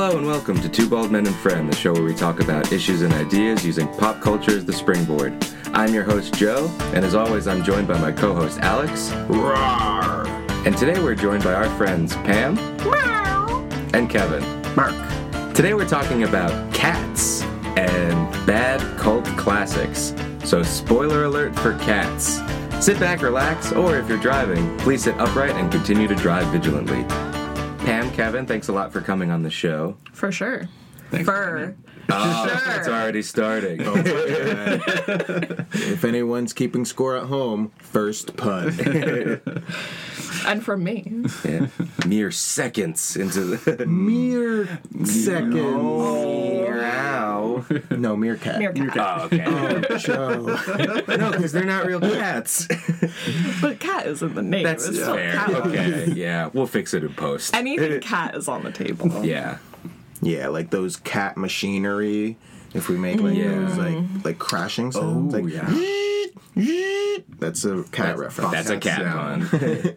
Hello and welcome to Two Bald Men and Friend, the show where we talk about issues and ideas using pop culture as the springboard. I'm your host, Joe, and as always, I'm joined by my co host, Alex. Rawr. And today we're joined by our friends, Pam Meow. and Kevin. Mark. Today we're talking about cats and bad cult classics. So, spoiler alert for cats. Sit back, relax, or if you're driving, please sit upright and continue to drive vigilantly. Kevin, thanks a lot for coming on the show. For sure. Thanks Fur. Oh, Sure. it's already starting. Oh, if anyone's keeping score at home, first pun. And from me. Yeah. Mere seconds into the. Mere seconds. Meow. No, meerkat. Meerkat. Oh, okay. Oh, Joe. no, because they're not real cats. But cat is in the name. That's It's still fair. cat. Okay, yeah, we'll fix it in post. Anything cat is on the table. Yeah. Yeah, like those cat machinery. If we make like Yeah. those like like crashing sounds, like oh, that's a cat reference. That's a cat pun.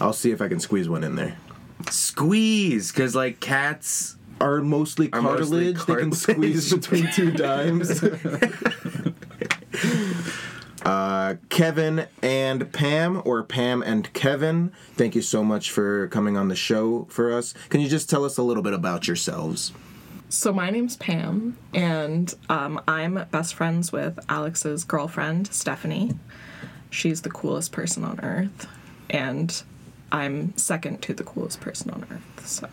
I'll see if I can squeeze one in there. Squeeze, because like cats. Are mostly Are mostly cartilage. They can squeeze between two dimes. uh, Kevin and Pam, or Pam and Kevin, thank you so much for coming on the show for us. Can you just tell us a little bit about yourselves? So my name's Pam, and um, I'm best friends with Alex's girlfriend, Stephanie. She's the coolest person on earth, and I'm second to the coolest person on earth. So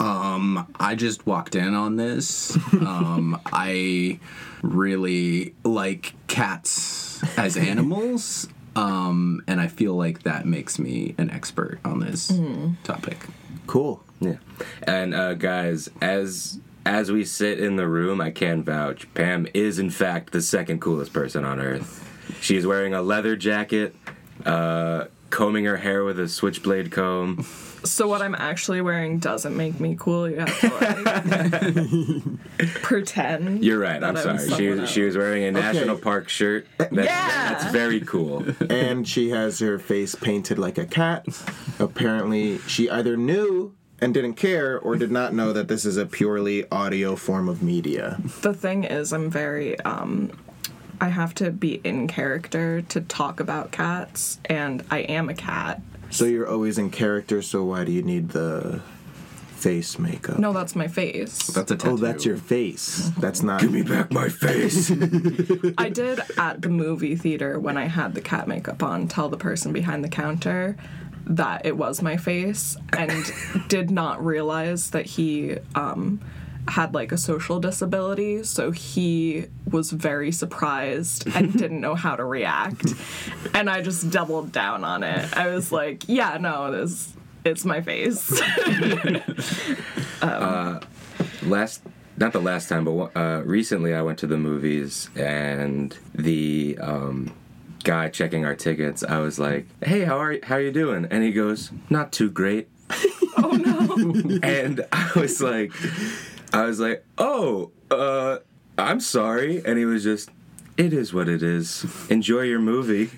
Um, I just walked in on this. Um, I really like cats as animals. Um, and I feel like that makes me an expert on this topic. Cool. Yeah. And uh, guys, as as we sit in the room, I can vouch. Pam is in fact the second coolest person on earth. She's wearing a leather jacket, uh, combing her hair with a switchblade comb. So what I'm actually wearing doesn't make me cool. You have to like pretend. You're right. I'm I'm sorry. She someone was, she was wearing a national park shirt. That's, Yeah. that's very cool. and she has her face painted like a cat. Apparently, she either knew and didn't care or did not know that this is a purely audio form of media. the thing is i'm very um i have to be in character to talk about cats and i am a cat So you're always in character, so why do you need the face makeup? no that's my face That's a tattoo. Oh, that's your face. That's not. Give me back my face. i did at the movie theater when i had the cat makeup on tell the person behind the counter that it was my face and did not realize that he um had like a social disability, so he was very surprised and didn't know how to react. And I just doubled down on it. I was like, "Yeah, no, this it's my face." last not the last time but uh, recently i went to the movies and the um, guy checking our tickets i was like hey how are you how are you doing and he goes not too great oh no. and i was like i was like oh uh i'm sorry and he was just it is what it is enjoy your movie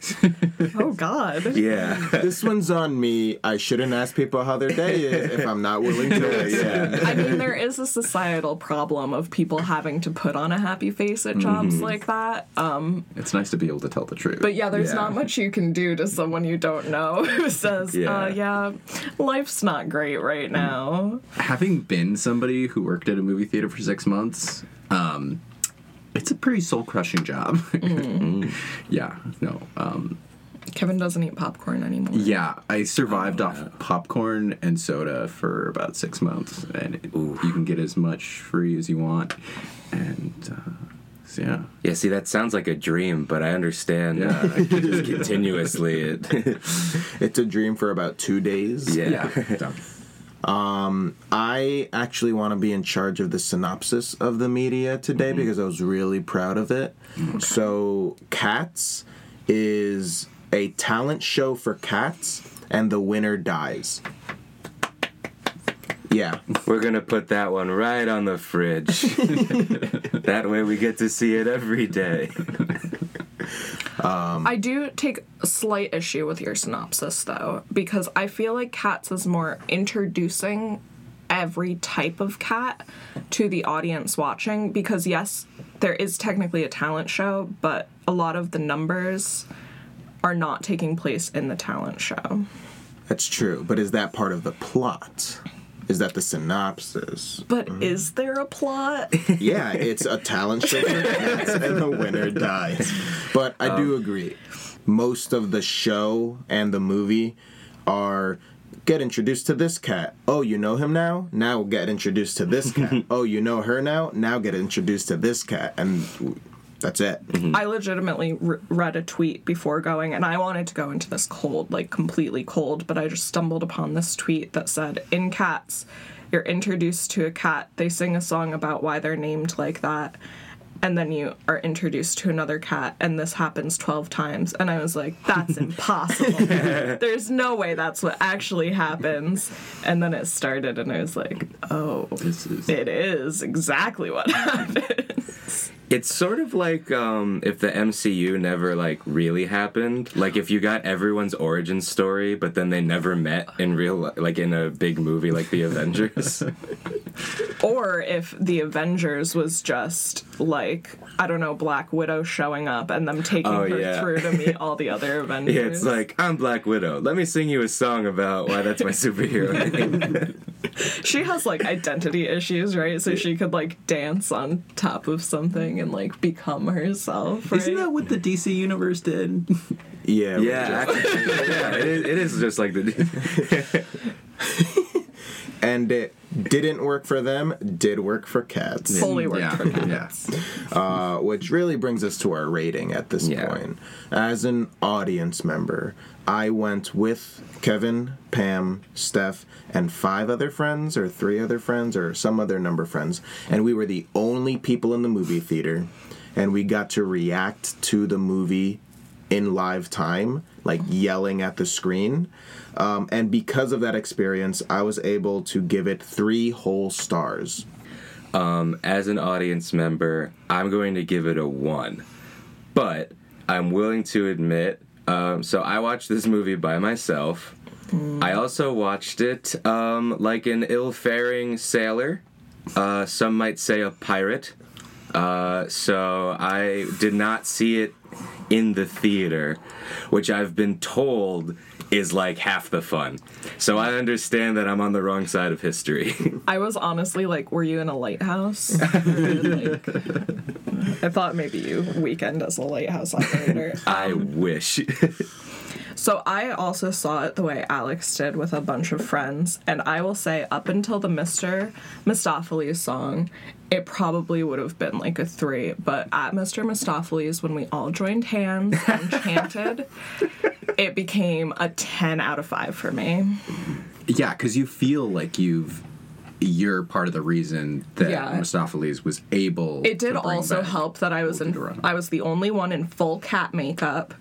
Oh god. yeah This one's on me. I shouldn't ask people how their day is if I'm not willing to yeah I mean, there is a societal problem of people having to put on a happy face at jobs like that. Um, It's nice to be able to tell the truth. but yeah, there's Yeah. not much you can do to someone you don't know who says, Yeah. uh, yeah, life's not great right now. having been somebody who worked at a movie theater for six months, um, it's a pretty soul crushing job. yeah, no. Um, Kevin doesn't eat popcorn anymore. yeah, I survived off popcorn and soda for about six months, and it, you can get as much free as you want. And uh, so, yeah, yeah see that sounds like a dream but i understand Yeah. uh, just continuously it It's a dream for about two days. yeah Done. I actually want to be in charge of the synopsis of the media today mm-hmm. because I was really proud of it. So, Cats is a talent show for cats, and the winner dies. Yeah. We're gonna put that one right on the fridge. that way we get to see it every day. Um, I do take a slight issue with your synopsis though, because I feel like Cats is more introducing every type of cat to the audience watching because yes, there is technically a talent show, but a lot of the numbers are not taking place in the talent show. That's true, but is that part of the plot? Is that the synopsis? But hmm? is there a plot? Yeah, it's a talent show and the winner dies. But I do um, agree. Most of the show and the movie are get introduced to this cat. Oh, you know him now? Now get introduced to this cat. oh, you know her now? Now get introduced to this cat. And that's it. Mm-hmm. I legitimately re- read a tweet before going, and I wanted to go into this cold, like completely cold, but I just stumbled upon this tweet that said, In cats, you're introduced to a cat, they sing a song about why they're named like that, and then you are introduced to another cat, and this happens 12 times. And I was like, That's impossible. There's no way that's what actually happens. And then it started, and I was like, Oh, This is it is exactly what happened. It's sort of like um, if the MCU never like really happened. Like if you got everyone's origin story, but then they never met in real, li- like in a big movie like the Avengers. or if the Avengers was just like I don't know Black Widow showing up and them taking Oh, her yeah. through to meet all the other Avengers. yeah, it's like I'm Black Widow. Let me sing you a song about why that's my superhero name. She has like identity issues, right? So she could like dance on top of something and like become herself. Right? Isn't that what the DC universe did? Yeah. yeah, just- actually, yeah, it is, it is just like the. and it didn't work for them, did work for cats. fully worked yeah, for me. yeah. Uh, which really brings us to our rating at this Yeah. point. As an audience member, I went with Kevin, Pam, Steph, and five other friends, or three other friends, or some other number of friends, and we were the only people in the movie theater, and we got to react to the movie in live time, like yelling at the screen. Um, and because of that experience, I was able to give it three whole stars. As an audience member, I'm going to give it a one, but I'm willing to admit. Um, so I watched this movie by myself. I also watched it um, like an ill-faring sailor. Uh, some might say a pirate. Uh, so I did not see it in the theater, which I've been told is like half the fun. So I understand that I'm on the wrong side of history. I was honestly like, were you in a lighthouse? Like, I thought maybe you weekend as a lighthouse operator. I wish. So I also saw it the way Alex did with a bunch of friends, and I will say up until the Mr. Mistoffelees song, it probably would have been like a three. But at Mr. Mistoffelees, when we all joined hands and chanted, it became a ten out of five for me. Yeah, because you feel like you've you're part of the reason that Yeah. Mistoffelees was able. It did also help that I was in I was the only one in full cat makeup.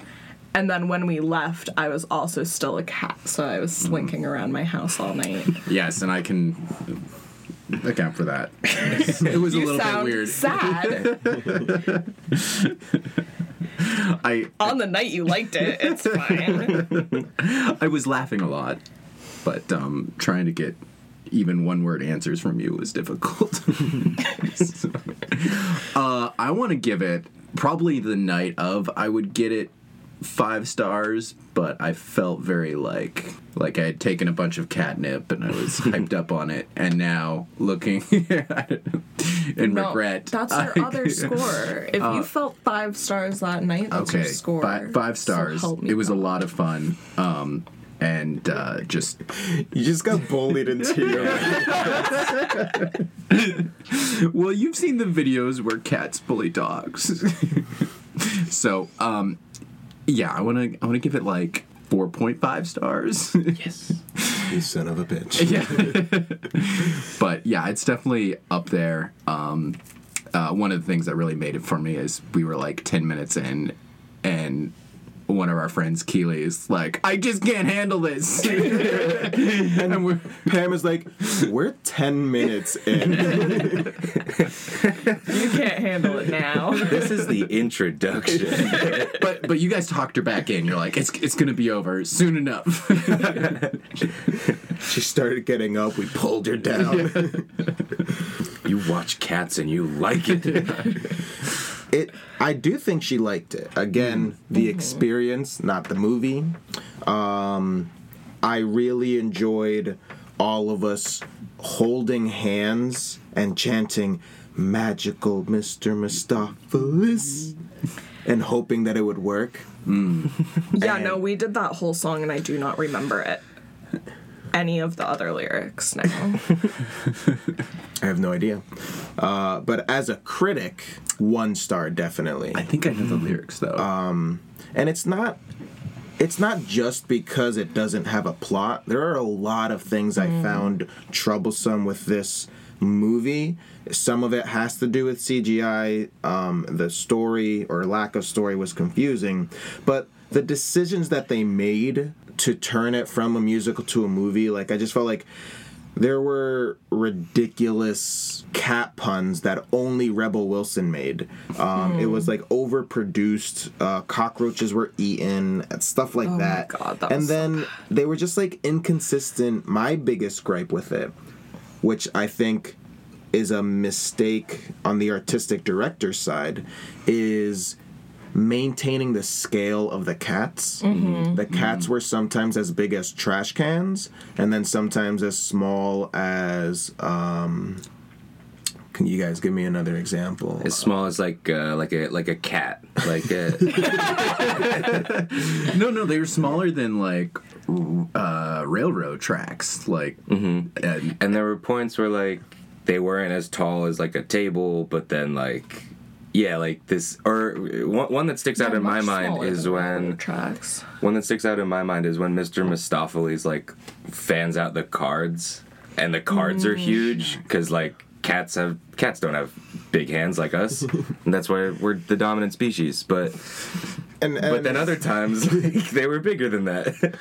And then when we left, I was also still a cat, so I was slinking around my house all night. Yes, and I can account for that. it was a You little bit sound weird. sad. I On the night you liked it, it's fine. I was laughing a lot, but um, trying to get even one word answers from you was difficult. So, uh, I want to give it probably the night of. I would get it five stars, but I felt very like like I had taken a bunch of catnip and I was hyped up on it, and now looking in No, regret. That's your I- other score. If you felt five stars that night, that's okay, your score. fi- five stars. help me it was a lot of fun. Um, and uh, just You just got bullied into your Well, you've seen the videos where cats bully dogs. so, um, yeah, I want to I want to give it like 4.5 stars. yes. You son of a bitch. yeah. but yeah, it's definitely up there. Um, uh, one of the things that really made it for me is we were like 10 minutes in and one of our friends, Keely, is like, I just can't handle this. and we're, Pam is like, we're 10 minutes in. You can't handle it now. This is the introduction. but but you guys talked her back in. You're like, it's it's gonna be over soon enough. she started getting up. We pulled her down. You watch cats and you like it. It I do think she liked it. Again, the experience, not the movie. Um I really enjoyed all of us holding hands and chanting magical Mr. Mistoffelees and hoping that it would work. Yeah, And- no, we did that whole song and I do not remember it. Any of the other lyrics now. I have no idea. Uh, but as a critic, one star definitely. I think I know the lyrics though. Um, and it's not it's not just because it doesn't have a plot there are a lot of things i found troublesome with this movie some of it has to do with cgi um, the story or lack of story was confusing but the decisions that they made to turn it from a musical to a movie like i just felt like there were ridiculous cat puns that only Rebel Wilson made. Um, It was like overproduced. Uh, cockroaches were eaten, and stuff like Oh my that. God, that and was so then they were just like inconsistent. My biggest gripe with it, which I think is a mistake on the artistic director side, is maintaining the scale of the cats. The cats were sometimes as big as trash cans, and then sometimes as small as. Um, can you guys give me another example? As small as like uh, like a like a cat. Like a, no, no, they were smaller than like uh, railroad tracks. Like, and, and there were points where like they weren't as tall as like a table, but then like yeah, like this or one, one that sticks out in my mind is when tracks. one that sticks out in my mind is when Mr. Mistoffelees like fans out the cards, and the cards Mm. are huge because like cats have cats don't have big hands like us, and that's why we're the dominant species. But and, but then other times like, they were bigger than that.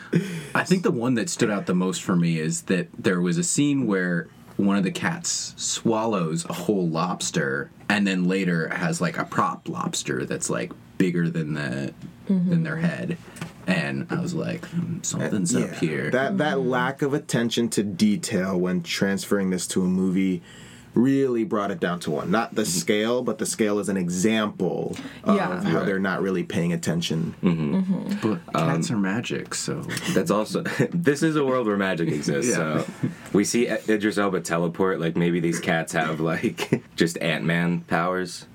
I think the one that stood out the most for me is that there was a scene where one of the cats swallows a whole lobster and then later has like a prop lobster that's like bigger than the than their head. And I was like, "Hmm, something's up Yeah. here. That that Mm-hmm. lack of attention to detail when transferring this to a movie really brought it down to one. Not the scale, but the scale is an example of Yeah. how Right. they're not really paying attention. but cats are magic, so That's also this is a world where magic exists. Yeah. So we see I- Idris Elba teleport. Like maybe these cats have like just Ant Man powers.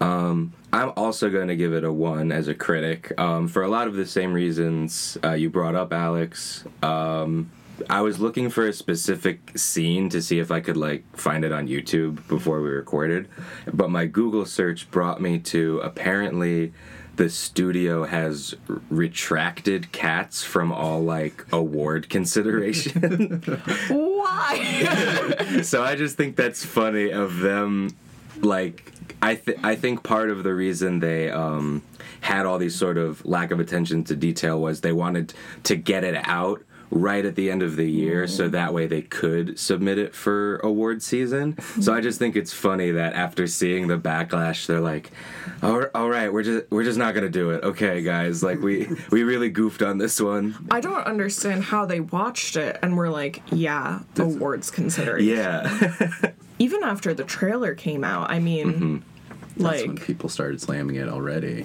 Um, I'm also going to give it a one as a critic um, for a lot of the same reasons uh, you brought up, Alex. Um, I was looking for a specific scene to see if I could like find it on YouTube before we recorded, but my Google search brought me to apparently the studio has retracted cats from all like award consideration. Why? so I just think that's funny of them like I th- I think part of the reason they um had all these sort of lack of attention to detail was they wanted to get it out right at the end of the year so mm-hmm. that way they could submit it for award season. So I just think it's funny that after seeing the backlash they're like all, all right, we're just we're just not going to do it. Okay, guys, like we we really goofed on this one. I don't understand how they watched it and were like, yeah, awards consideration. Yeah. Even after the trailer came out, I mean, mm-hmm. That's when people started slamming it already.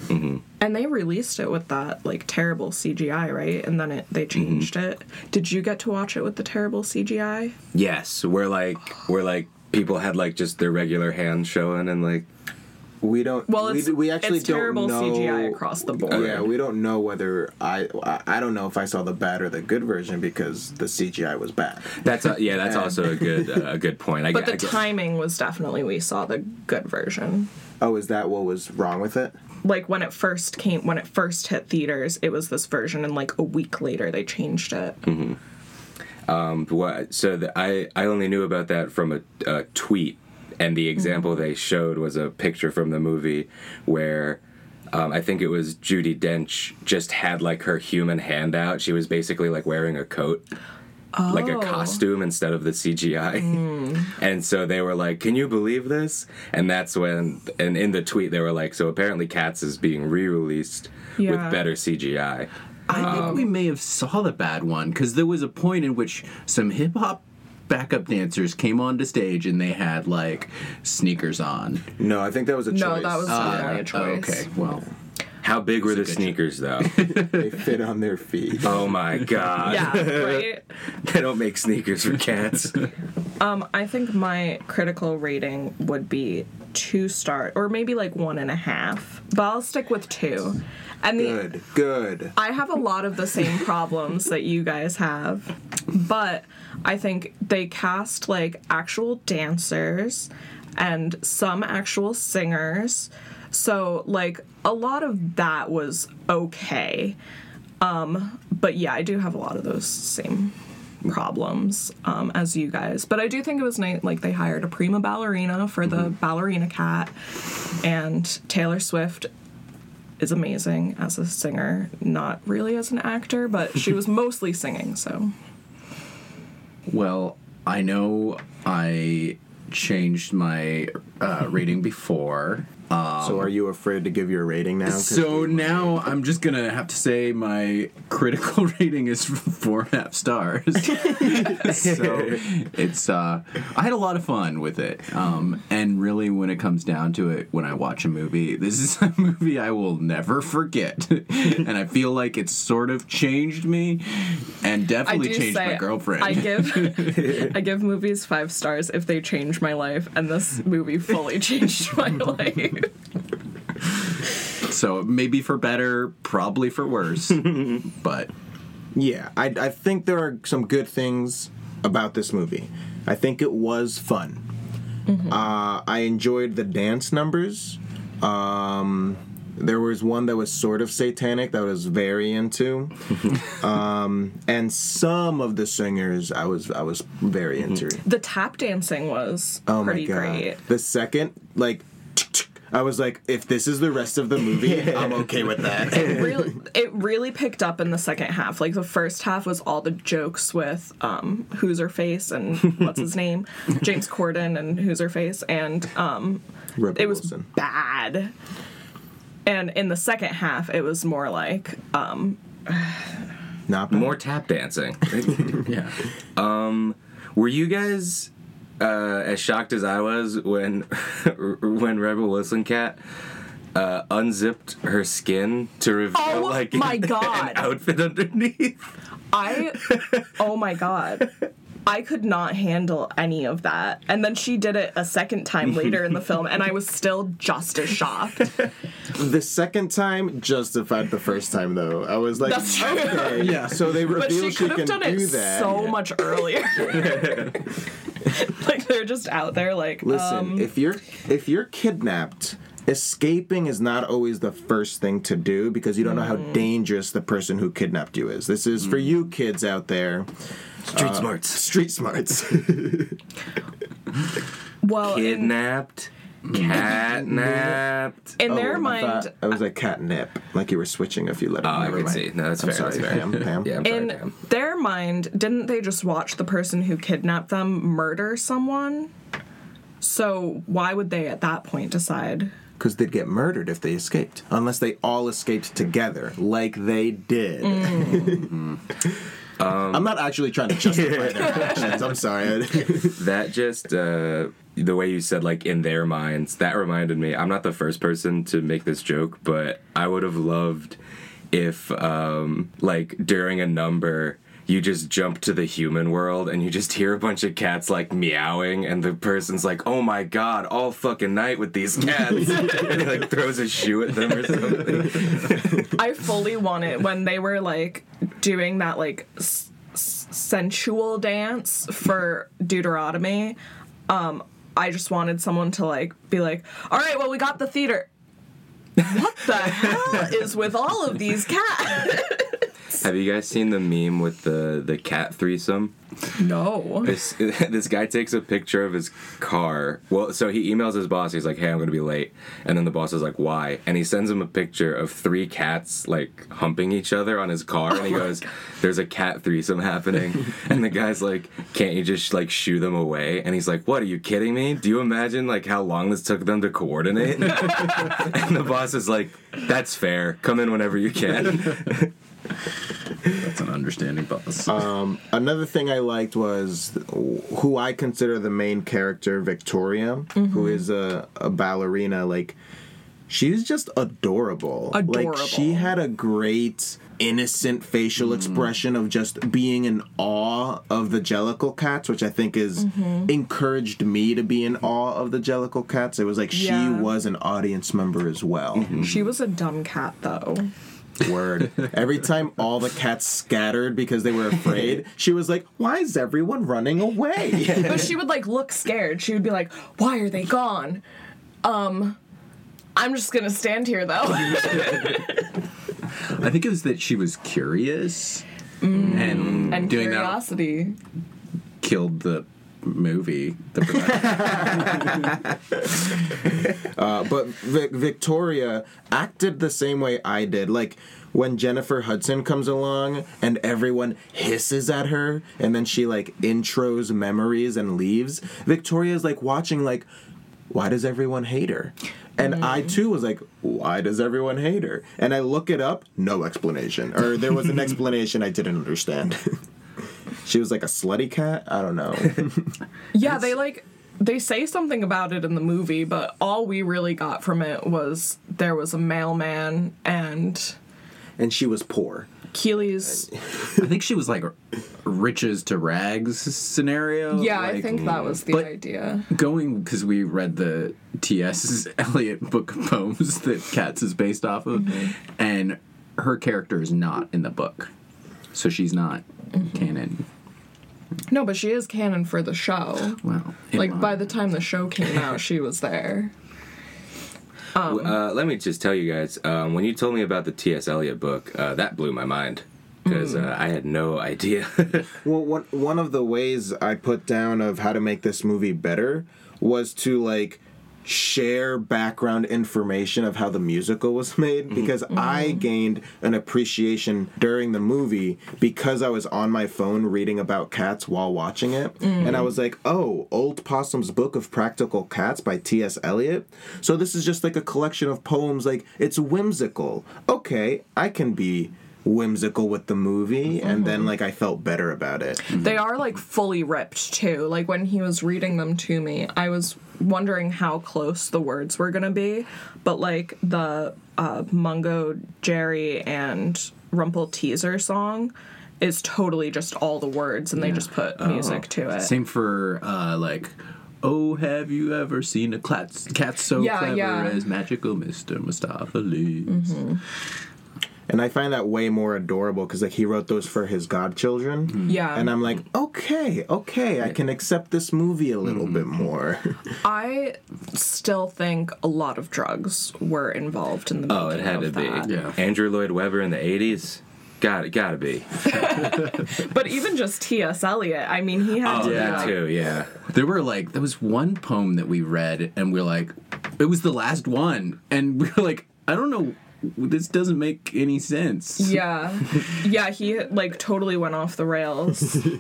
and they released it with that like terrible CGI, right? And then it they Mm-hmm. changed it. Did you get to watch it with the terrible CGI? Yes, we're like we're like people had like just their regular hands showing and like We don't. Well, we, it's we actually it's don't terrible know, CGI across the board. Yeah, we don't know whether I, I I don't know if I saw the bad or the good version because the CGI was bad. that's a, yeah that's also a good uh, a good point. I, But gu- the I guess- timing was definitely we saw the good version. Oh, is that what was wrong with it? Like when it first came, when it first hit theaters, it was this version, and like a week later they changed it. Mm-hmm. Um, what so the, I I only knew about that from a, a tweet and the example they showed was a picture from the movie where. Um, I think it was Judi Dench just had like her human hand out. She was basically like wearing a coat. Like a Oh. costume instead of the CGI. and so they were like, "Can you believe this?" And that's when and in the tweet they were like, "So apparently Cats is being re-released Yeah. with better CGI." I think we may have saw the bad one because there was a point in which some hip hop backup dancers came onto stage and they had like sneakers on. No, I think that was a choice. No, that was Uh, definitely a choice. Okay, well, How big were the It's a good sneakers, though? they fit on their feet. oh my god. Yeah, right. They don't make sneakers for cats. Um, I think my critical rating would be two star, or maybe like one and a half. But I'll stick with two. And the Good, good. I have a lot of the same problems that you guys have, but I think they cast like actual dancers and some actual singers. So like a lot of that was okay. Um but yeah, I do have a lot of those same problems um, as you guys. But I do think it was nice like they hired a prima ballerina for the ballerina cat and Taylor Swift is amazing as a singer, not really as an actor, but she was mostly singing, so. well, I know I changed my uh, rating before. So are you afraid to give your rating now? So we- now I'm just gonna have to say my critical rating is four and a half stars. so it's uh, I had a lot of fun with it, um, and really when it comes down to it, when I watch a movie, this is a movie I will never forget, and I feel like it's sort of changed me, and definitely changed my girlfriend. I give I give movies five stars if they change my life, and this movie fully changed my life. so maybe for better, probably for worse, but Yeah, I, I think there are some good things about this movie. I think it was fun. Uh, I enjoyed the dance numbers. Um, there was one that was sort of satanic that I was very into, um, and some of the singers I was I was very into. The tap dancing was Oh pretty my god! great. The second like. I was like, if this is the rest of the movie, I'm okay with that. it Really, it really picked up in the second half. Like the first half was all the jokes with um, Who's Her Face and what's his name, James Corden and Who's Her Face, and um, it was Wilson. bad. And in the second half, it was more like um, Not bad. More tap dancing. yeah. Were you guys uh, as shocked as I was when when Rebel Wilson Cat uh, unzipped her skin to reveal Oh like my an, God. an outfit underneath? I, oh my god. I could not handle any of that. And then she did it a second time later in the film, and I was still just as shocked. The second time justified the first time, though. I was like, That's true. okay, yeah. So they But she she, could have can done do it that. so much earlier. like they're just out there, like Listen, um, if you're if you're kidnapped, escaping is not always the first thing to do because you don't know how Mm. dangerous the person who kidnapped you is. This is for you kids out there. Street uh, smarts. Street smarts. well, Kidnapped. Catnapped. in oh, their Oh, I mind, thought I was uh, like catnip, like you were switching a few letters. Oh, I can mind. see. No, that's I'm fair. sorry, that's fair. Pam. Pam. Yeah, I'm sorry, in Pam. their mind, didn't they just watch the person who kidnapped them murder someone? So why would they at that point decide? Because they'd get murdered if they escaped, unless they all escaped together, like they did. Mm. Mm-hmm. I'm not actually trying to justify their actions. I'm sorry. That just uh, the way you said like in their minds. That reminded me. I'm not the first person to make this joke, but I would have loved if um, like during a number. You just jump to the human world and you just hear a bunch of cats like meowing, and the person's like, "Oh my god, all fucking night with these cats!" and he like throws a shoe at them or something. I fully want it when they were like doing that like s- s- sensual dance for Deuteronomy. Um, I just wanted someone to like be like, "All right, well, we got the theater." What the hell is with all of these cats? Have you guys seen the meme with the the cat threesome? No. this this guy takes a picture of his car. Well, so he emails his boss. He's like, "Hey, I'm going to be late," and then the boss is like, "Why?" And he sends him a picture of three cats like humping each other on his car, and he oh goes, "There's a cat threesome happening." and the guy's like, "Can't you just like shoo them away?" And he's like, "What? Are you kidding me? Do you imagine like how long this took them to coordinate?" and the boss is like, "That's fair. Come in whenever you can." That's an understanding boss. Um, another thing I liked was who I consider the main character, Victoria, who mm-hmm. is a, a ballerina. Like, she's just adorable. Like, Adorable. she had a great innocent facial mm. expression of just being in awe of the Jellicle cats, which I think is mm-hmm. encouraged me to be in awe of the Jellicle cats. It was like she was an audience member as well. Mm-hmm. She was a dumb cat though. Word. Every time all the cats scattered because they were afraid, she was like, Why is everyone running away? But she would like look scared. She would be like, "Why are they gone?" Um, I'm just gonna stand here though. I think it was that she was curious and, and doing curiosity. that killed the movie. The. Uh, but Vic- Victoria acted the same way I did. Like when Jennifer Hudson comes along and everyone hisses at her and then she like intros memories and leaves, Victoria's like watching like why does everyone hate her? And I too was like, why does everyone hate her? And I look it up, no explanation. Or there was an explanation I didn't understand. she was like a slutty cat? I don't know. Yeah, they like they say something about it in the movie, but all we really got from it was there was a mailman and and she was poor. Keely's. I think she was like riches to rags scenario. Yeah, I think that was the but- idea. going because we read the T.S. Eliot book of poems that Cats is based off of, mm-hmm. and her character is not in the book, so she's not mm-hmm. canon. No, but she is canon for the show. Well, Like my- by the time the show came out, she was there. Uh, let me just tell you guys, um, when you told me about the T.S. Eliot book, uh, that blew my mind because uh, I had no idea. Well, one one of the ways I put down of how to make this movie better was to like share background information of how the musical was made mm-hmm. because mm-hmm. I gained an appreciation during the movie because I was on my phone reading about cats while watching it mm. and I was like, "Oh, Old Possum's Book of Practical Cats by T.S. Eliot." So this is just like a collection of poems like it's whimsical. Okay, I can be whimsical with the movie and then like I felt better about it. They are like fully ripped too. Like when he was reading them to me, I was wondering how close the words were gonna be. But like the uh, Mungo Jerry and Rumpleteazer song is totally just all the words, and they just put music to it. Same for uh, like. Oh, have you ever seen a cat, cat so Yeah, clever yeah. as magical Mr. Mistoffelees? And I find that way more adorable because like he wrote those for his godchildren. Mm-hmm. Yeah. And I'm like, okay, okay, I can accept this movie a little bit mm-hmm. more. I still think a lot of drugs were involved in the oh, it had to of be. Yeah. Andrew Lloyd Webber in the 80s? Got it, gotta be. But even just T.S. Eliot, I mean, he had Oh, to be yeah. like, Too, yeah. There were like there was one poem that we read and we are like, it was the last one, and we're like, I don't know, this doesn't make any sense. Yeah. Yeah, he like totally went off the rails.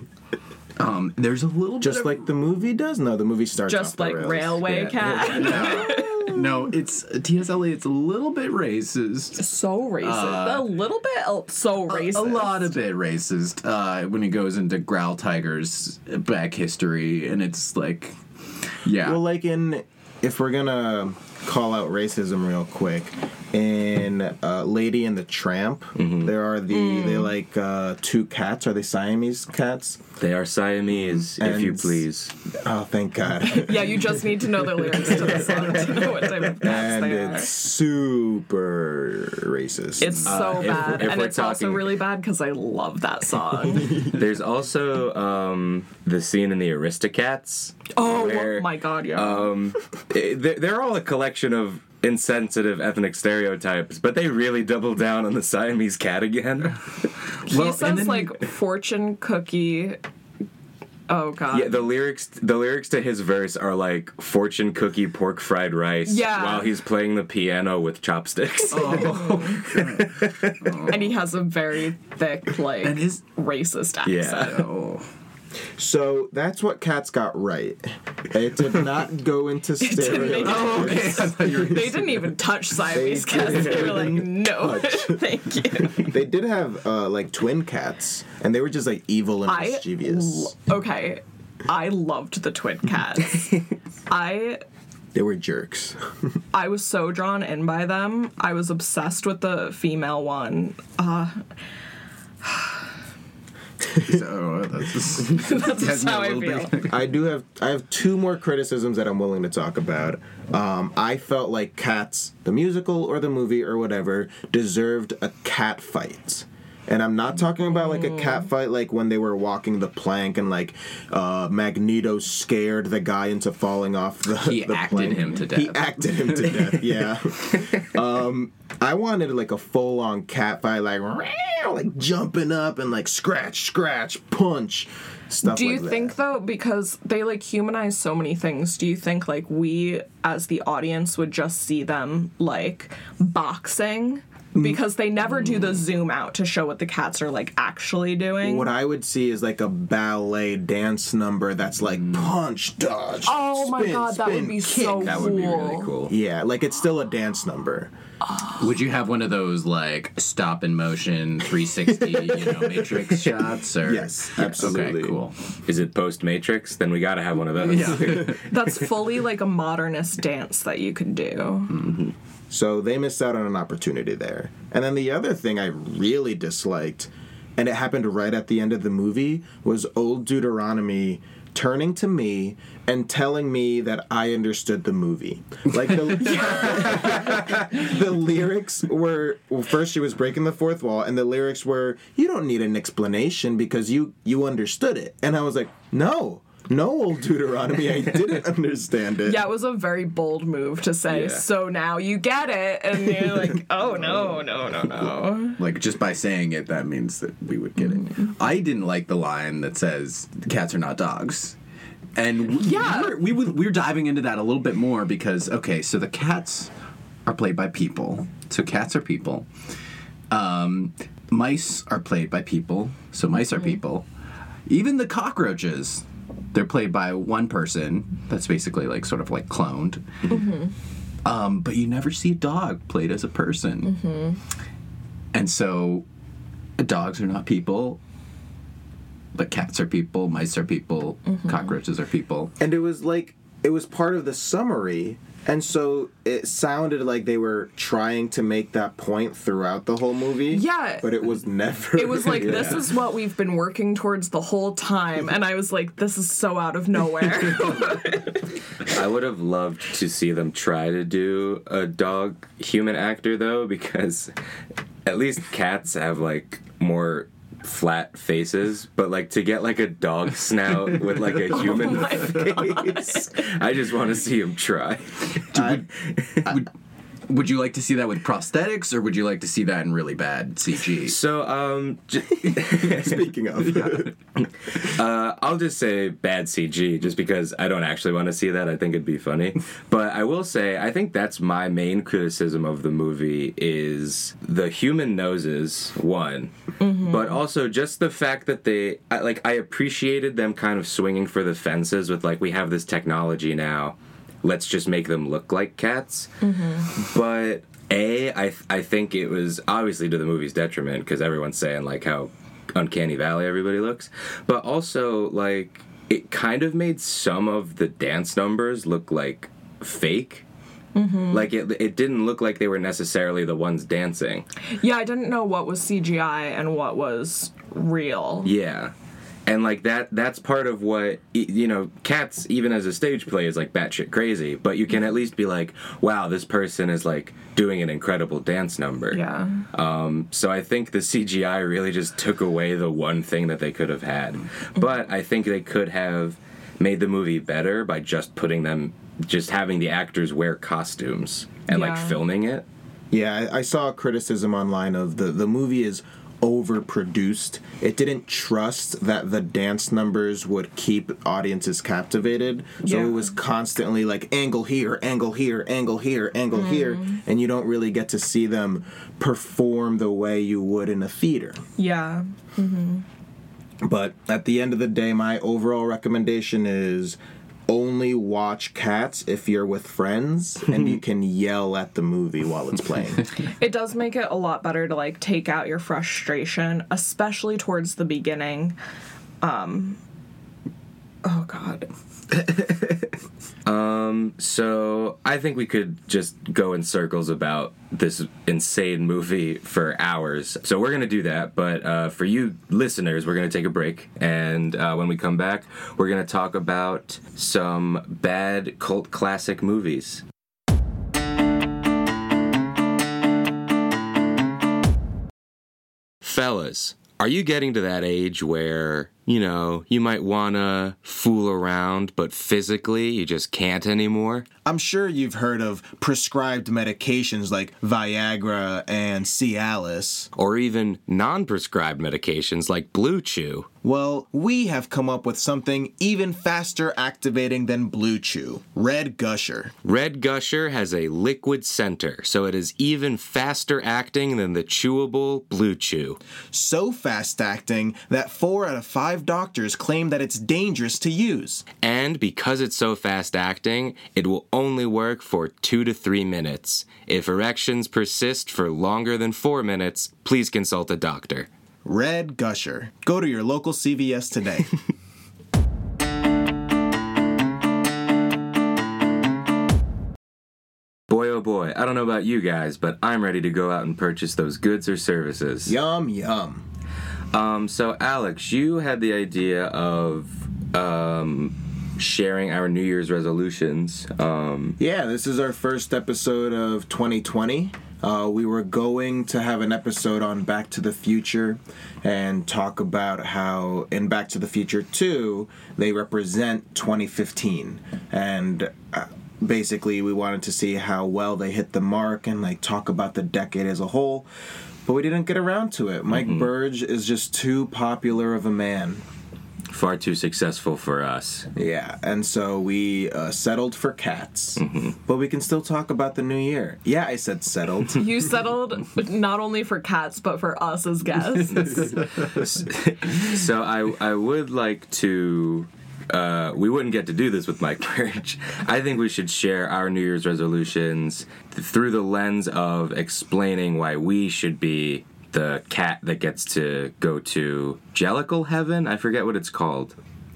Um, there's a little Just bit of- like the movie does? No, the movie starts Just off the like rails. Railway Yeah. Cat. no, it's T.S. Eliot's a little bit racist. So racist. a little bit so racist. A lot of bit racist uh, when he goes into Growltiger's back history, and it's like, yeah, Well, like in, if we're gonna call out racism real quick, in uh, Lady and the Tramp, there are the, they like uh, two cats. Are they Siamese cats? They are Siamese, if you please. Oh, thank God. Yeah, you just need to know the lyrics to the song to know what type of cats and they it's are. super racist. It's so if- bad, if and we're it's also really bad because I love that song. There's also um, the scene in the Aristocats. oh where, my god, yeah. Um, eh, they're, they're all a collection of insensitive ethnic stereotypes, but they really double down on the Siamese cat again. he well, and says then- like fortune cookie. Oh god. Yeah, the lyrics the lyrics to his verse are like fortune cookie pork fried rice Yeah. while he's playing the piano with chopsticks. Oh, and he has a very thick like and his racist Yeah. accent. oh, So that's what Cats got right. They did not go into didn't stereotypes. Oh, okay. I thought you were They didn't even touch Siamese They cats. They were like, didn't no, touch. thank you. They did have uh, like twin cats, and they were just like evil and I mischievous. lo- okay. I loved the twin cats. I they were jerks. I was so drawn in by them. I was obsessed with the female one. Uh, So, that's just, that's has me a how I feel. bit- I do have I have two more criticisms that I'm willing to talk about. Um, I felt like Cats, the musical or the movie or whatever, deserved a cat fight. And I'm not talking about like a Mm. cat fight like when they were walking the plank and like uh, Magneto scared the guy into falling off the He the acted plank. him to death. He acted him to death, yeah. um, I wanted like a full on cat fight, like like jumping up and like scratch, scratch, punch, stuff Do you like that. think though, because they like humanize so many things, do you think like we as the audience would just see them like boxing? Mm. Because they never do the zoom out to show what the cats are like actually doing. What I would see is like a ballet dance number that's like mm. punch, dodge. oh my spin, god, that would be kick. so That would be really cool. Yeah, like it's still a dance number. Would you have one of those like stop in motion 360 you know matrix shots or Yes, absolutely. okay cool Is it post Matrix? Then we gotta have one of those. yeah That's fully like a modernist dance that you can do. Mm-hmm. So they missed out on an opportunity there. And then the other thing I really disliked, and it happened right at the end of the movie, was old Deuteronomy turning to me and telling me that I understood the movie. Like the, the lyrics were well, first she was breaking the fourth wall and the lyrics were you don't need an explanation because you you understood it. And I was like, "No. No, old Deuteronomy, I didn't understand it." Yeah, it was a very bold move to say, Yeah. so now you get it. And you're like, oh no, no, no, no. like just by saying it that means that we would get it i didn't like the line that says cats are not dogs and we, Yeah. we, were, we, would, we were diving into that a little bit more because okay so the cats are played by people so cats are people um, mice are played by people so mice are people even the cockroaches they're played by one person that's basically like sort of like cloned. Mm-hmm. Um, but you never see a dog played as a person. Mm-hmm. And so dogs are not people but cats are people mice are people mm-hmm. cockroaches are people. And it was like it was part of the summary and so it sounded like they were trying to make that point throughout the whole movie Yeah. but it was never It was like, this is what we've been working towards the whole time. And I was like, this is so out of nowhere. I would have loved to see them try to do a dog human actor though, because at least cats have like more flat faces, but like to get like a dog snout with like a oh human my face, I just want to see him try. I- would, would you like to see that with prosthetics or would you like to see that in really bad cg So, um, j- speaking of. Uh, I'll just say bad CG, just because I don't actually want to see that. I think it'd be funny, but I will say I think that's my main criticism of the movie is the human noses one, but also just the fact that they I, like I appreciated them kind of swinging for the fences with like we have this technology now, let's just make them look like cats, mm-hmm. but. A, I, th- I think it was obviously to the movie's detriment because everyone's saying like how uncanny valley everybody looks. But also like it kind of made some of the dance numbers look like fake. Mm-hmm. Like it, it didn't look like they were necessarily the ones dancing. Yeah, I didn't know what was CGI and what was real. yeah and like that that's part of what you know cats even as a stage play is like batshit crazy but you can at least be like wow this person is like doing an incredible dance number Yeah. Um, so I think the CGI really just took away the one thing that they could have had. But I think they could have made the movie better by just putting them, just having the actors wear costumes and like filming it. yeah I, I saw a criticism online of the the movie is overproduced. It didn't trust that the dance numbers would keep audiences captivated. So Yeah. it was constantly like angle here angle here angle here angle here. Mm-hmm. And you don't really get to see them perform the way you would in a theater. Yeah. Mm-hmm. But at the end of the day, my overall recommendation is only watch Cats if you're with friends and you can yell at the movie while it's playing. It does make it a lot better to like take out your frustration, especially towards the beginning. Um Oh god. So I think we could just go in circles about this insane movie for hours. So we're gonna do that. But uh, for you listeners, we're gonna take a break, and uh, when we come back, we're gonna talk about some bad cult classic movies. Fellas, are you getting to that age where, you know, you might wanna fool around, but physically you just can't anymore? I'm sure you've heard of prescribed medications like Viagra and Cialis. or even non prescribed medications like Blue Chew. Well, we have come up with something even faster activating than Blue Chew Red Gusher. Red Gusher has a liquid center, so it is even faster acting than the chewable Blue Chew. So fast acting that four out of five doctors claim that it's dangerous to use. And because it's so fast acting, it will only work for two to three minutes. If erections persist for longer than four minutes, please consult a doctor. Red Gusher. Go to your local CVS today. Boy, oh boy, I don't know about you guys, but I'm ready to go out and purchase those goods or services. yum, yum. Um, so Alex, you had the idea of um, sharing our New Year's resolutions. Um, Yeah, this is our first episode of 2020. Uh, we were going to have an episode on Back to the Future and talk about how in Back to the Future 2 they represent 2015. And uh, basically, we wanted to see how well they hit the mark and like talk about the decade as a whole. But we didn't get around to it. Mike Burge is just too popular of a man. far too successful for us. Yeah, and so we uh, settled for cats, but we can still talk about the new year. Yeah, I said settled. You settled not only for cats but for us as guests. So I I would like to. Uh, we wouldn't get to do this with Mike Birch. I think we should share our New Year's resolutions th- through the lens of explaining why we should be the cat that gets to go to Jellicle Heaven. I forget what it's called.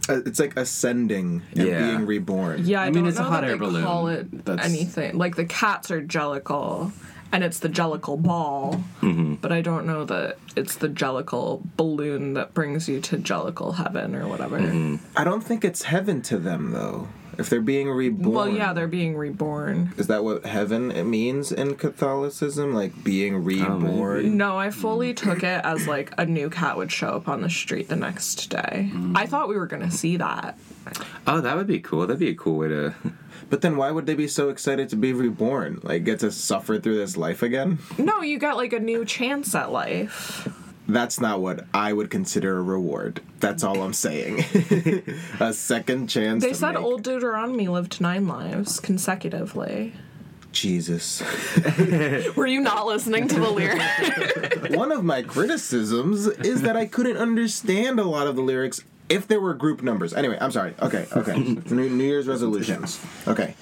Uh, it's like ascending and Yeah. being reborn. Yeah, I, I mean, don't it's a hot air balloon. call it That's- anything. Like the cats are jellicle, and it's the jellicle ball. Mm-hmm. But I don't know that it's the jellicle balloon that brings you to jellicle heaven or whatever. Mm-hmm. I don't think it's heaven to them though. If they're being reborn. Well, yeah, they're being reborn. Is that what heaven it means in Catholicism? Like being reborn? No, I fully took it as like a new cat would show up on the street the next day. I thought we were gonna see that. Oh, that would be cool. That'd be a cool way to. But then why would they be so excited to be reborn? Like get to suffer through this life again? No, you got like a new chance at life. That's not what I would consider a reward. That's all I'm saying. a second chance. They said make- old Deuteronomy lived nine lives consecutively. Jesus. Were you not listening to the lyrics? One of my criticisms is that I couldn't understand a lot of the lyrics if there were group numbers. Anyway, I'm sorry. Okay, okay. New, New Year's resolutions. Okay.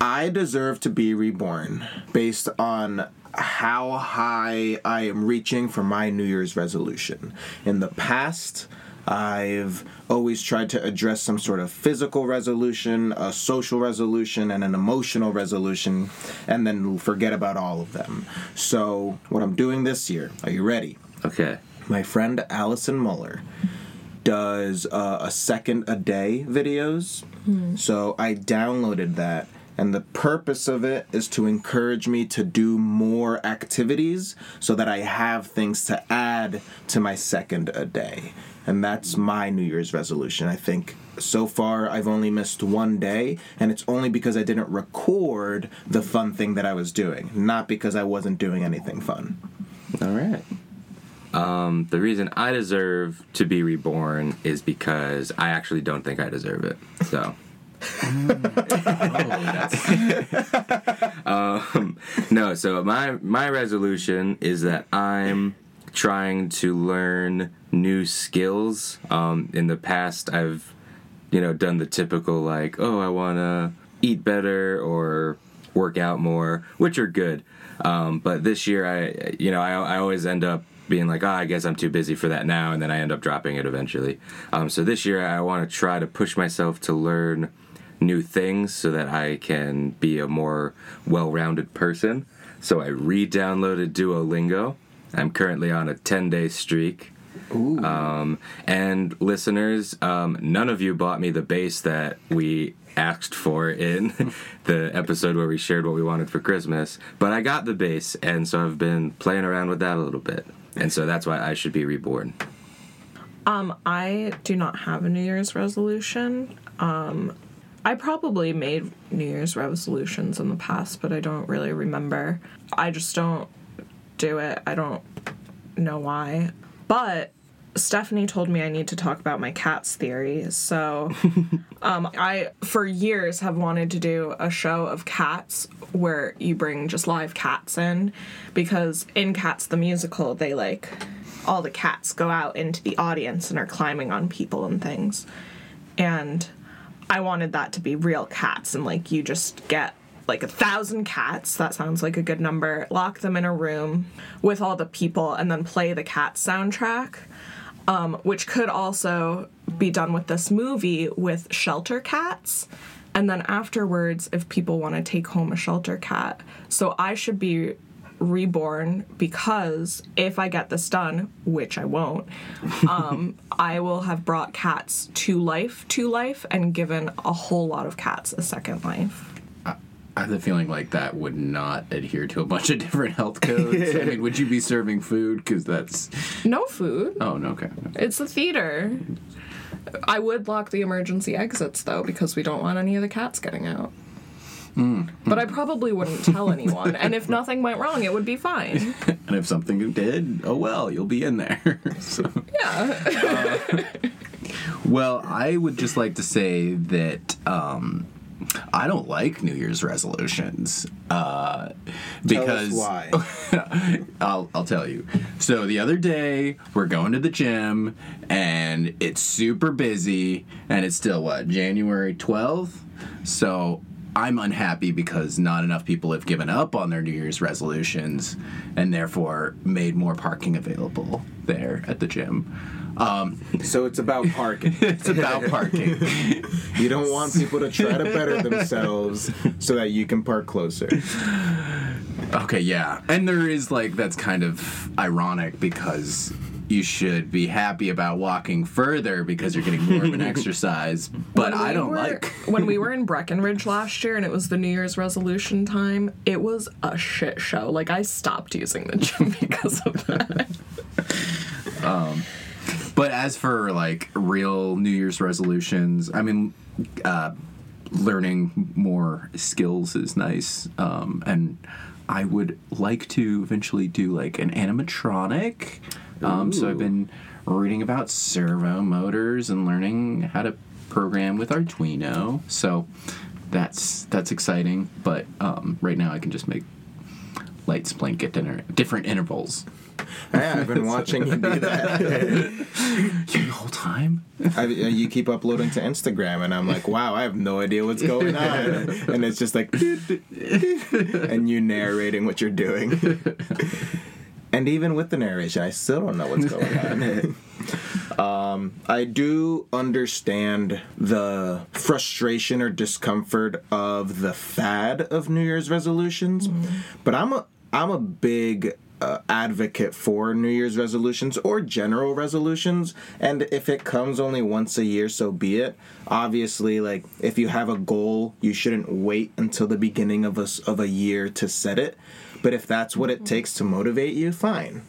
I deserve to be reborn based on how high I am reaching for my New Year's resolution. In the past, I've always tried to address some sort of physical resolution, a social resolution, and an emotional resolution, and then forget about all of them. So, what I'm doing this year, are you ready? Okay. My friend Allison Muller does uh, a second a day videos. So I downloaded that, and the purpose of it is to encourage me to do more activities so that I have things to add to my second a day. And that's my New Year's resolution. I think so far I've only missed one day, and it's only because I didn't record the fun thing that I was doing, not because I wasn't doing anything fun. All right. Um, the reason I deserve to be reborn is because I actually don't think I deserve it. So. um, no, so my my resolution is that I'm trying to learn new skills. Um, in the past, I've, you know, done the typical like, oh, I want to eat better or work out more, which are good. Um, but this year, I, you know, I, I always end up being like, oh, I guess I'm too busy for that now, and then I end up dropping it eventually. Um, so this year, I want to try to push myself to learn new things so that I can be a more well rounded person. So I re downloaded Duolingo. I'm currently on a 10 day streak. Um, and listeners, um, none of you bought me the bass that we asked for in the episode where we shared what we wanted for Christmas. But I got the bass, and so I've been playing around with that a little bit. And so that's why I should be reborn. Um, I do not have a New Year's resolution. Um, I probably made New Year's resolutions in the past, but I don't really remember. I just don't do it. I don't know why. But Stephanie told me I need to talk about my cats theory. So, um, I for years have wanted to do a show of cats where you bring just live cats in, because in Cats the musical they like all the cats go out into the audience and are climbing on people and things, and I wanted that to be real cats and like you just get like a thousand cats. That sounds like a good number. Lock them in a room with all the people and then play the cat soundtrack um, which could also be done with this movie with shelter cats. And then afterwards, if people want to take home a shelter cat. So I should be reborn because if I get this done, which I won't, um, I will have brought cats to life, to life, and given a whole lot of cats a second life. I have the feeling like that would not adhere to a bunch of different health codes. I mean, would you be serving food? Because that's. No food. Oh, no, okay. It's a theater. I would lock the emergency exits though because we don't want any of the cats getting out. But I probably wouldn't tell anyone. and if nothing went wrong, it would be fine. And if something did, oh well, you'll be in there. so. Yeah. Well, I would just like to say that um, I don't like New Year's resolutions uh, because why. I'll I'll tell you. So the other day we're going to the gym and it's super busy and it's still what January twelfth. So I'm unhappy because not enough people have given up on their New Year's resolutions and therefore made more parking available there at the gym. Um, So it's about parking. it's about parking. You don't want people to try to better themselves so that you can park closer. Okay, yeah. And there is like that's kind of ironic because you should be happy about walking further because you're getting more of an exercise, but I don't were- like when we were in Breckenridge last year and it was the New Year's resolution time, it was a shit show. Like I stopped using the gym because of that. But as for like real New Year's resolutions, I mean, uh, learning more skills is nice, um, and I would like to eventually do like an animatronic. Um, so I've been reading about servo motors and learning how to program with Arduino. So that's that's exciting. But um, right now I can just make lights blink at dinner, different intervals. Yeah, I've been watching you do that. The whole time. I, you keep uploading to Instagram, and I'm like, wow, I have no idea what's going on. And it's just like, and you narrating what you're doing. And even with the narration, I still don't know what's going on. um, I do understand the frustration or discomfort of the fad of New Year's resolutions, but I'm a I'm a big uh, advocate for New Year's resolutions or general resolutions. And if it comes only once a year, so be it. Obviously, like if you have a goal, you shouldn't wait until the beginning of a of a year to set it. But if that's what it takes to motivate you, fine.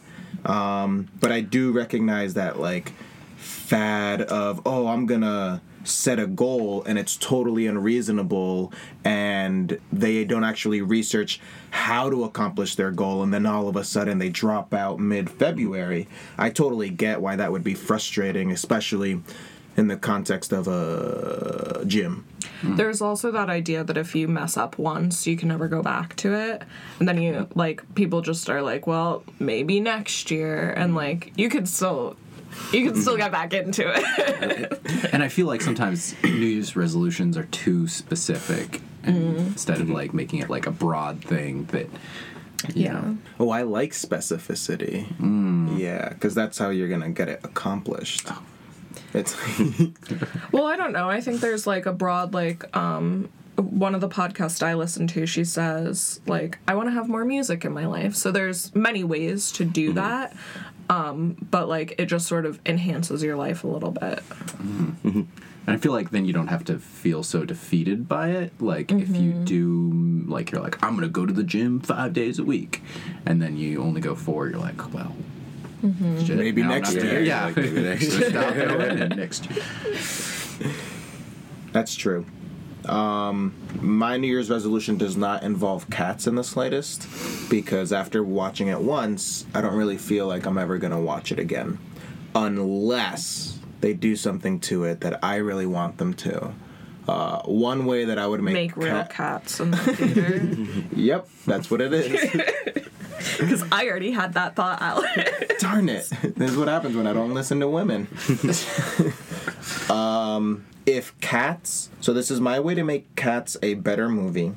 Um, but I do recognize that like fad of oh I'm gonna set a goal and it's totally unreasonable and they don't actually research how to accomplish their goal and then all of a sudden they drop out mid February. I totally get why that would be frustrating, especially in the context of a gym. Mm. There's also that idea that if you mess up once, you can never go back to it. And then you, like, people just are like, well, maybe next year. And, like, you could still. You can still get back into it. And I feel like sometimes New Year's resolutions are too specific and mm-hmm. instead of like making it like a broad thing that yeah. know. Oh, I like specificity. Mm. Yeah, because that's how you're gonna get it accomplished. Oh. It's Well, I don't know. I think there's like a broad like um one of the podcasts I listen to, she says like I want to have more music in my life. So there's many ways to do mm-hmm. that. Um but like it just sort of enhances your life a little bit. Mm-hmm. Mm-hmm. And I feel like then you don't have to feel so defeated by it. Like if you mm-hmm. do, like you're like, I'm gonna go to the gym five days a week, and then you only go four. You're like, well, shit, Maybe now next year. there. Yeah, Like maybe next year. stop next year. that's true. Um, my New Year's resolution does not involve cats in the slightest because after watching it once, I don't really feel like I'm ever gonna watch it again, unless they do something to it that I really want them to. Uh, one way that I would make, Make real cat- cats in the theater. Yep, that's what it is. Because I already had that thought out. Darn it. This is what happens when I don't listen to women. um, if Cats, so this is my way to make Cats a better movie,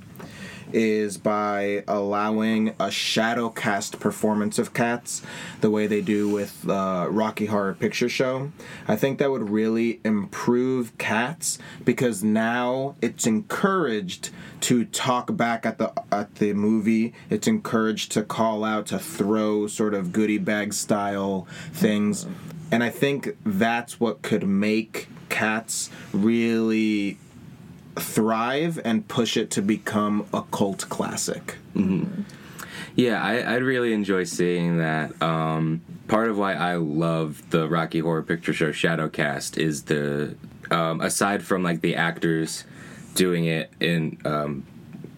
is by allowing a shadow cast performance of Cats the way they do with uh, Rocky Horror Picture Show. I think that would really improve Cats because now it's encouraged to talk back at the at the movie. It's encouraged to call out to throw sort of goodie bag style things. And I think that's what could make Cats really thrive and push it to become a cult classic. Yeah, I, I'd really enjoy seeing that. Um, part of why I love the Rocky Horror Picture Show Shadowcast is the um, aside from like the actors doing it in um,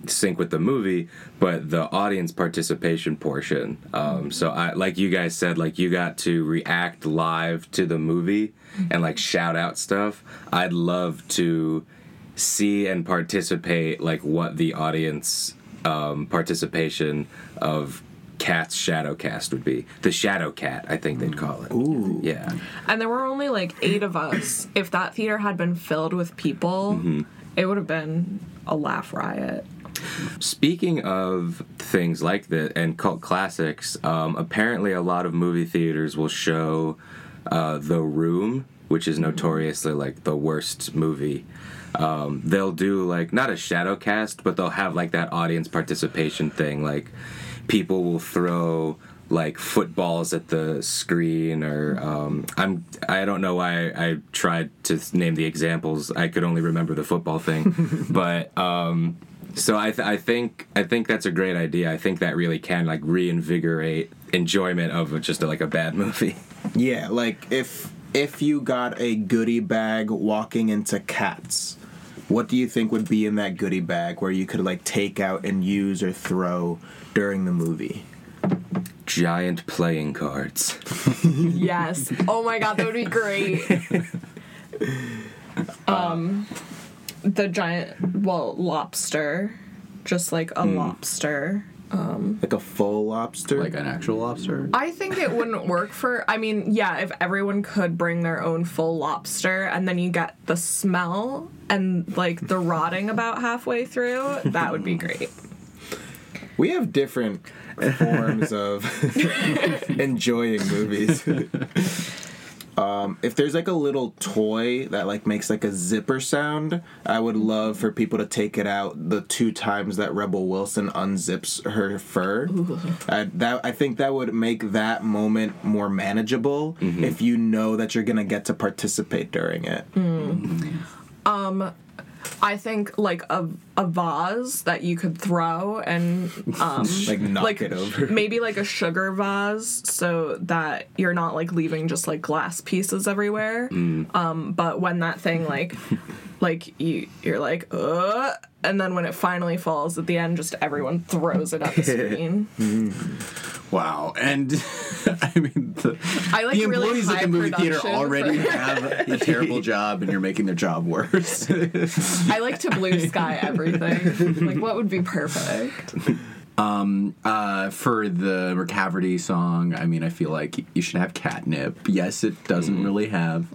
sync with the movie, but the audience participation portion. Um, so I like you guys said, like you got to react live to the movie and like shout out stuff. I'd love to see and participate like what the audience um, participation of Cat's shadow cast would be. The Shadow Cat, I think they'd call it. Ooh. Yeah. and there were only like eight of us. If that theater had been filled with people, it would have been a laugh riot. Speaking of things like that and cult classics, um, apparently a lot of movie theaters will show uh, The Room, which is notoriously like the worst movie. Um, they'll do like not a shadow cast, but they'll have like that audience participation thing. Like people will throw like footballs at the screen or um, I'm I don't know why I tried to name the examples. I could only remember the football thing, but um, so I, th- I think I think that's a great idea. I think that really can like reinvigorate enjoyment of just like a bad movie. Yeah, like if if you got a goodie bag walking into Cats, what do you think would be in that goodie bag where you could like take out and use or throw during the movie? Giant playing cards. Yes. Oh my god, that would be great. um, the giant, well, lobster, just like a lobster. Um, Like a full lobster? Like an actual lobster. I think it wouldn't work for. I mean, yeah, if everyone could bring their own full lobster, and then you get the smell and like the rotting about halfway through, that would be great. we have different forms of enjoying movies. um, if there's like a little toy that like makes like a zipper sound, I would love for people to take it out the two times that Rebel Wilson unzips her fur. I, that I think that would make that moment more manageable mm-hmm. if you know that you're gonna get to participate during it. Mm. Um, I think like a a vase that you could throw and um Like knock like it over. maybe like a sugar vase so that you're not like leaving just like glass pieces everywhere. Um but when that thing like like you you're like uh and then when it finally falls at the end just everyone throws it at the screen. Wow, and I mean, the, I like the really employees at the movie theater already for- have a terrible job, and you're making their job worse. I like to blue sky everything. like, what would be perfect? Um, uh, for the Macavity song, I mean, I feel like you should have catnip. Yes, it doesn't Mm-hmm. really have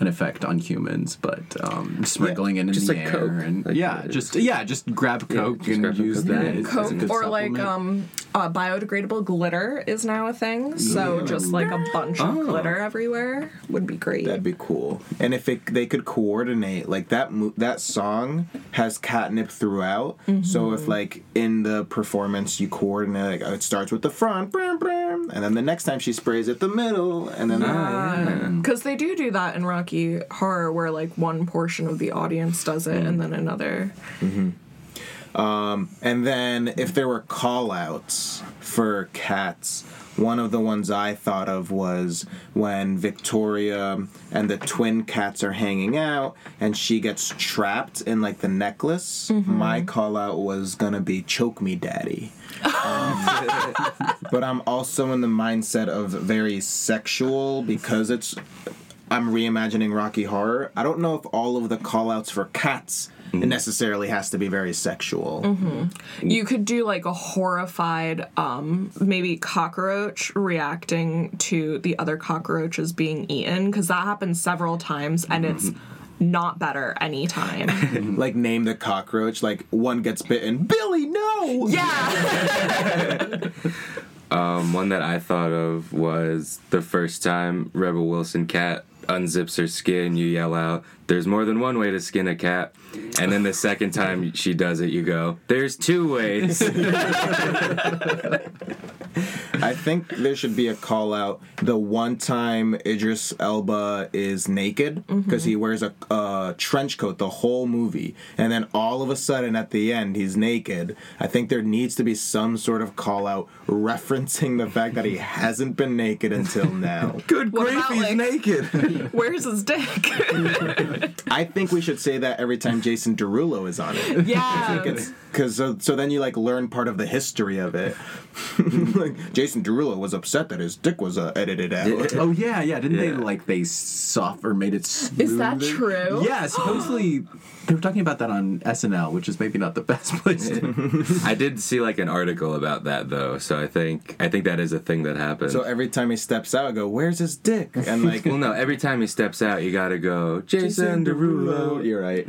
an effect on humans, but um, sprinkling it in just the like air Coke. and Like, yeah, it's- just yeah, just grab Coke just and grab use Coke. that. Yeah, as- as a Coke good or like supplement. um, uh, biodegradable glitter is now a thing. So just like a bunch of Oh. glitter everywhere would be great. That'd be cool. And if it, they could coordinate, like that mo- that song has catnip throughout. So if like in the performance you coordinate, like it starts with the front, brum, brum, and then the next time she sprays it the middle, and then Because they do do that in Rocky Horror, where like one portion of the audience does it and then another. Mm-hmm. Um, and then if there were call outs for cats, one of the ones I thought of was when Victoria and the twin cats are hanging out and she gets trapped in like the necklace. Mm-hmm. My call out was gonna be choke me daddy. Um, but I'm also in the mindset of very sexual because it's I'm reimagining Rocky Horror. I don't know if all of the call outs for cats it necessarily has to be very sexual. You could do like a horrified, um, maybe cockroach reacting to the other cockroaches being eaten, because that happens several times and it's not better anytime. like name the cockroach like one gets bitten billy no yeah! Um, one that I thought of was the first time Rebel Wilson cat unzips her skin, you yell out, There's more than one way to skin a cat. And then the second time she does it, you go, There's two ways. i think there should be a call out the one time idris elba is naked mm-hmm. because he wears a, a trench coat the whole movie and then all of a sudden at the end he's naked i think there needs to be some sort of call out referencing the fact that he hasn't been naked until now Good grief, he's like- naked. Where's his dick? i think we should say that every time jason derulo is on it yeah. because so, so then you like learn part of the history of it. like Jason Derulo was upset that his dick was uh, edited out. Oh yeah, yeah. Didn't they like they soft or made it? Is that true? Yeah, supposedly they were talking about that on SNL, which is maybe not the best place. to... I did see like an article about that though, so I think I think that is a thing that happens. So every time he steps out, I go, "Where's his dick?" And like, well, no, every time he steps out, you gotta go, Jason Derulo. You're right.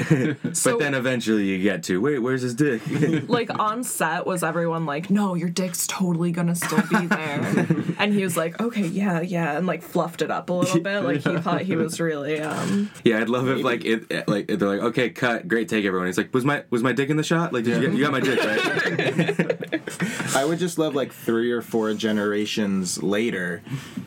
So- but then eventually you get to, wait, where's his dick? like on set was everyone like no your dick's totally gonna still be there and he was like okay yeah yeah and like fluffed it up a little bit like he thought he was really um Yeah, I'd love if like it like they're like, okay, cut, great take, everyone. He's like, was my was my dick in the shot? Like, did you, get, you got my dick right? I would just love like three or four generations later,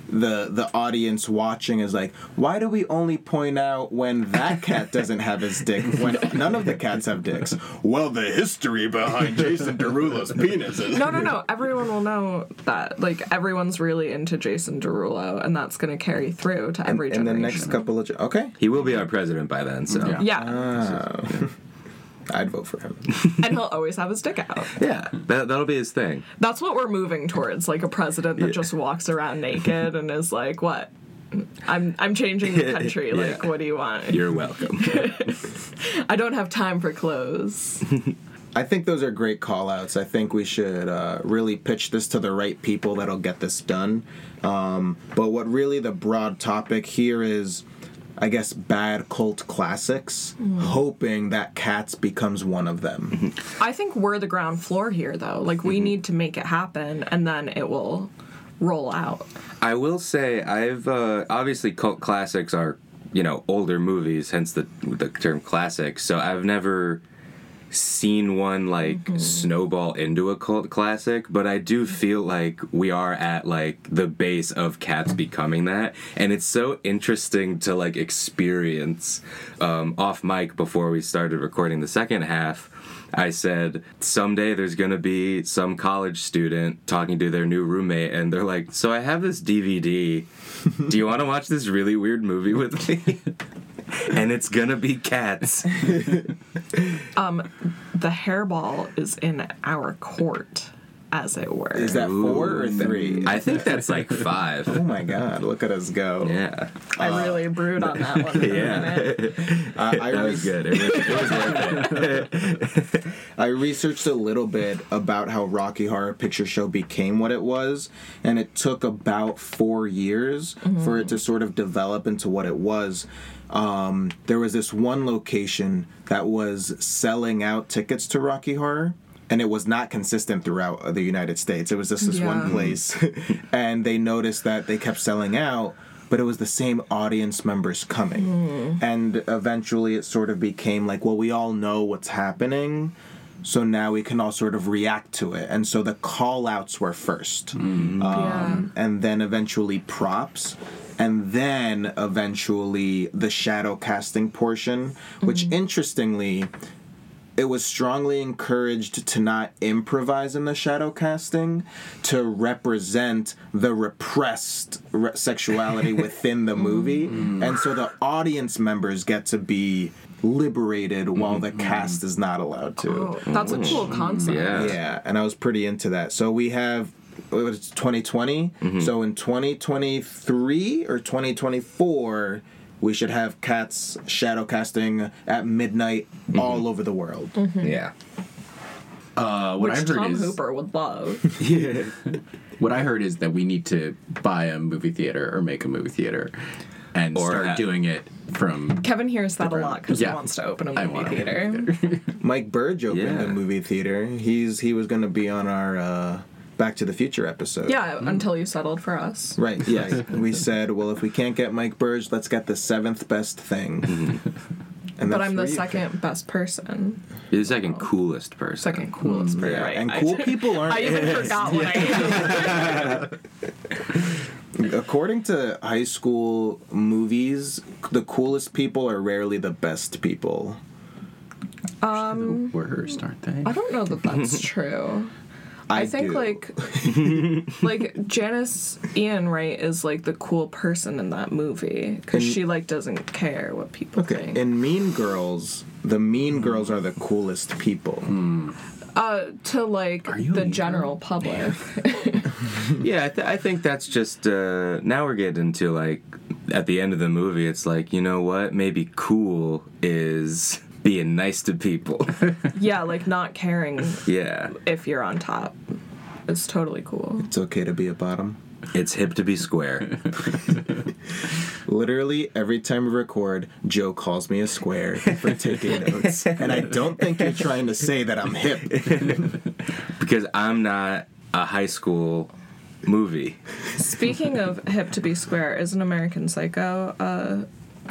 the the audience watching is like, why do we only point out when that cat doesn't have his dick when none of the cats have dicks? Well, the history behind Jason Derulo's penis is. no no no everyone will know that like everyone's really into jason derulo and that's gonna carry through to every generation. in the next couple of ge- okay, he will be our president by then, so Yeah. yeah I'd vote for him. and he'll always have his dick out yeah, that that'll be his thing. that's what we're moving towards like a president that just walks around naked and is like what I'm I'm changing the country. Yeah. Like, what do you want? You're welcome. I don't have time for clothes. I think those are great call outs. I think we should uh, really pitch this to the right people that'll get this done. Um, but what really the broad topic here is, I guess, bad cult classics, hoping that Cats becomes one of them. I think we're the ground floor here, though. Like, we need to make it happen, and then it will roll out. I will say I've uh, obviously cult classics are you know older movies, hence the the term classic. So I've never seen one like snowball into a cult classic, but I do feel like we are at like the base of Cats becoming that, and it's so interesting to like experience um, off mic before we started recording the second half. I said, someday there's gonna be some college student talking to their new roommate, and they're like, So I have this DVD. Do you wanna watch this really weird movie with me? and it's gonna be cats. Um, the hairball is in our court. As it were. Is that four or three? I think that's like five. oh my god, look at us go. Yeah. I really brewed on that one. Yeah. a. Uh, I, That re- was good. It was, it was worth it. I researched a little bit about how Rocky Horror Picture Show became what it was, and it took about four years for it to sort of develop into what it was. Um, there was this one location that was selling out tickets to Rocky Horror. And it was not consistent throughout uh, the United States. It was just this Yeah. one place. and they noticed that they kept selling out, but it was the same audience members coming. Hmm. And eventually it sort of became like, well, we all know what's happening. So now we can all sort of react to it. And so the call outs were first. Hmm. Um, And then eventually props. And then eventually the shadow casting portion, which hmm. interestingly, it was strongly encouraged to not improvise in the shadow casting to represent the repressed re- sexuality within the movie. Mm. Mm. And so the audience members get to be liberated while the mm-hmm. cast is not allowed to. Oh, that's a cool mm. concept. Yeah. yeah and i was pretty into that. So we have what was it, 2020 mm-hmm. so in 2023 or 2024 we should have cats shadow casting at midnight all over the world Yeah. Uh, what Which I heard Tom is Hooper would love. what I heard is that we need to buy a movie theater or make a movie theater and Or start ha- doing it from. Kevin hears that a lot because Yeah. he wants to open a I movie want a movie theater. Mike Burge opened Yeah. a movie theater. He's he was going to be on our uh, Back to the Future episode. Yeah, until you settled for us. Right. Right. we said, well, if we can't get Mike Burge, let's get the seventh best thing. and But I'm the where you- second best person. You're the second coolest person. Second coolest person. Yeah, Right. and I- cool people aren't. I even forgot what I. According to high school movies, the coolest people are rarely the best people. Um, Worst, aren't they? I don't know that that's true. I, think do. like like Janis Ian Wright is like the cool person in that movie because she like doesn't care what people Okay, think. in Mean Girls, the Mean Girls are the coolest people. uh, to like Are you a the mean general public. Yeah, I, th- I think that's just uh, now we're getting into like at the end of the movie. It's like you know what? Maybe cool is being nice to people. yeah, like not caring yeah, if you're on top. It's totally cool. It's okay to be a bottom. it's hip to be square. Literally every time we record, Joe calls me a square for taking notes. And I don't think you're trying to say that I'm hip. because I'm not a high school movie. Speaking of hip to be square, is an American Psycho a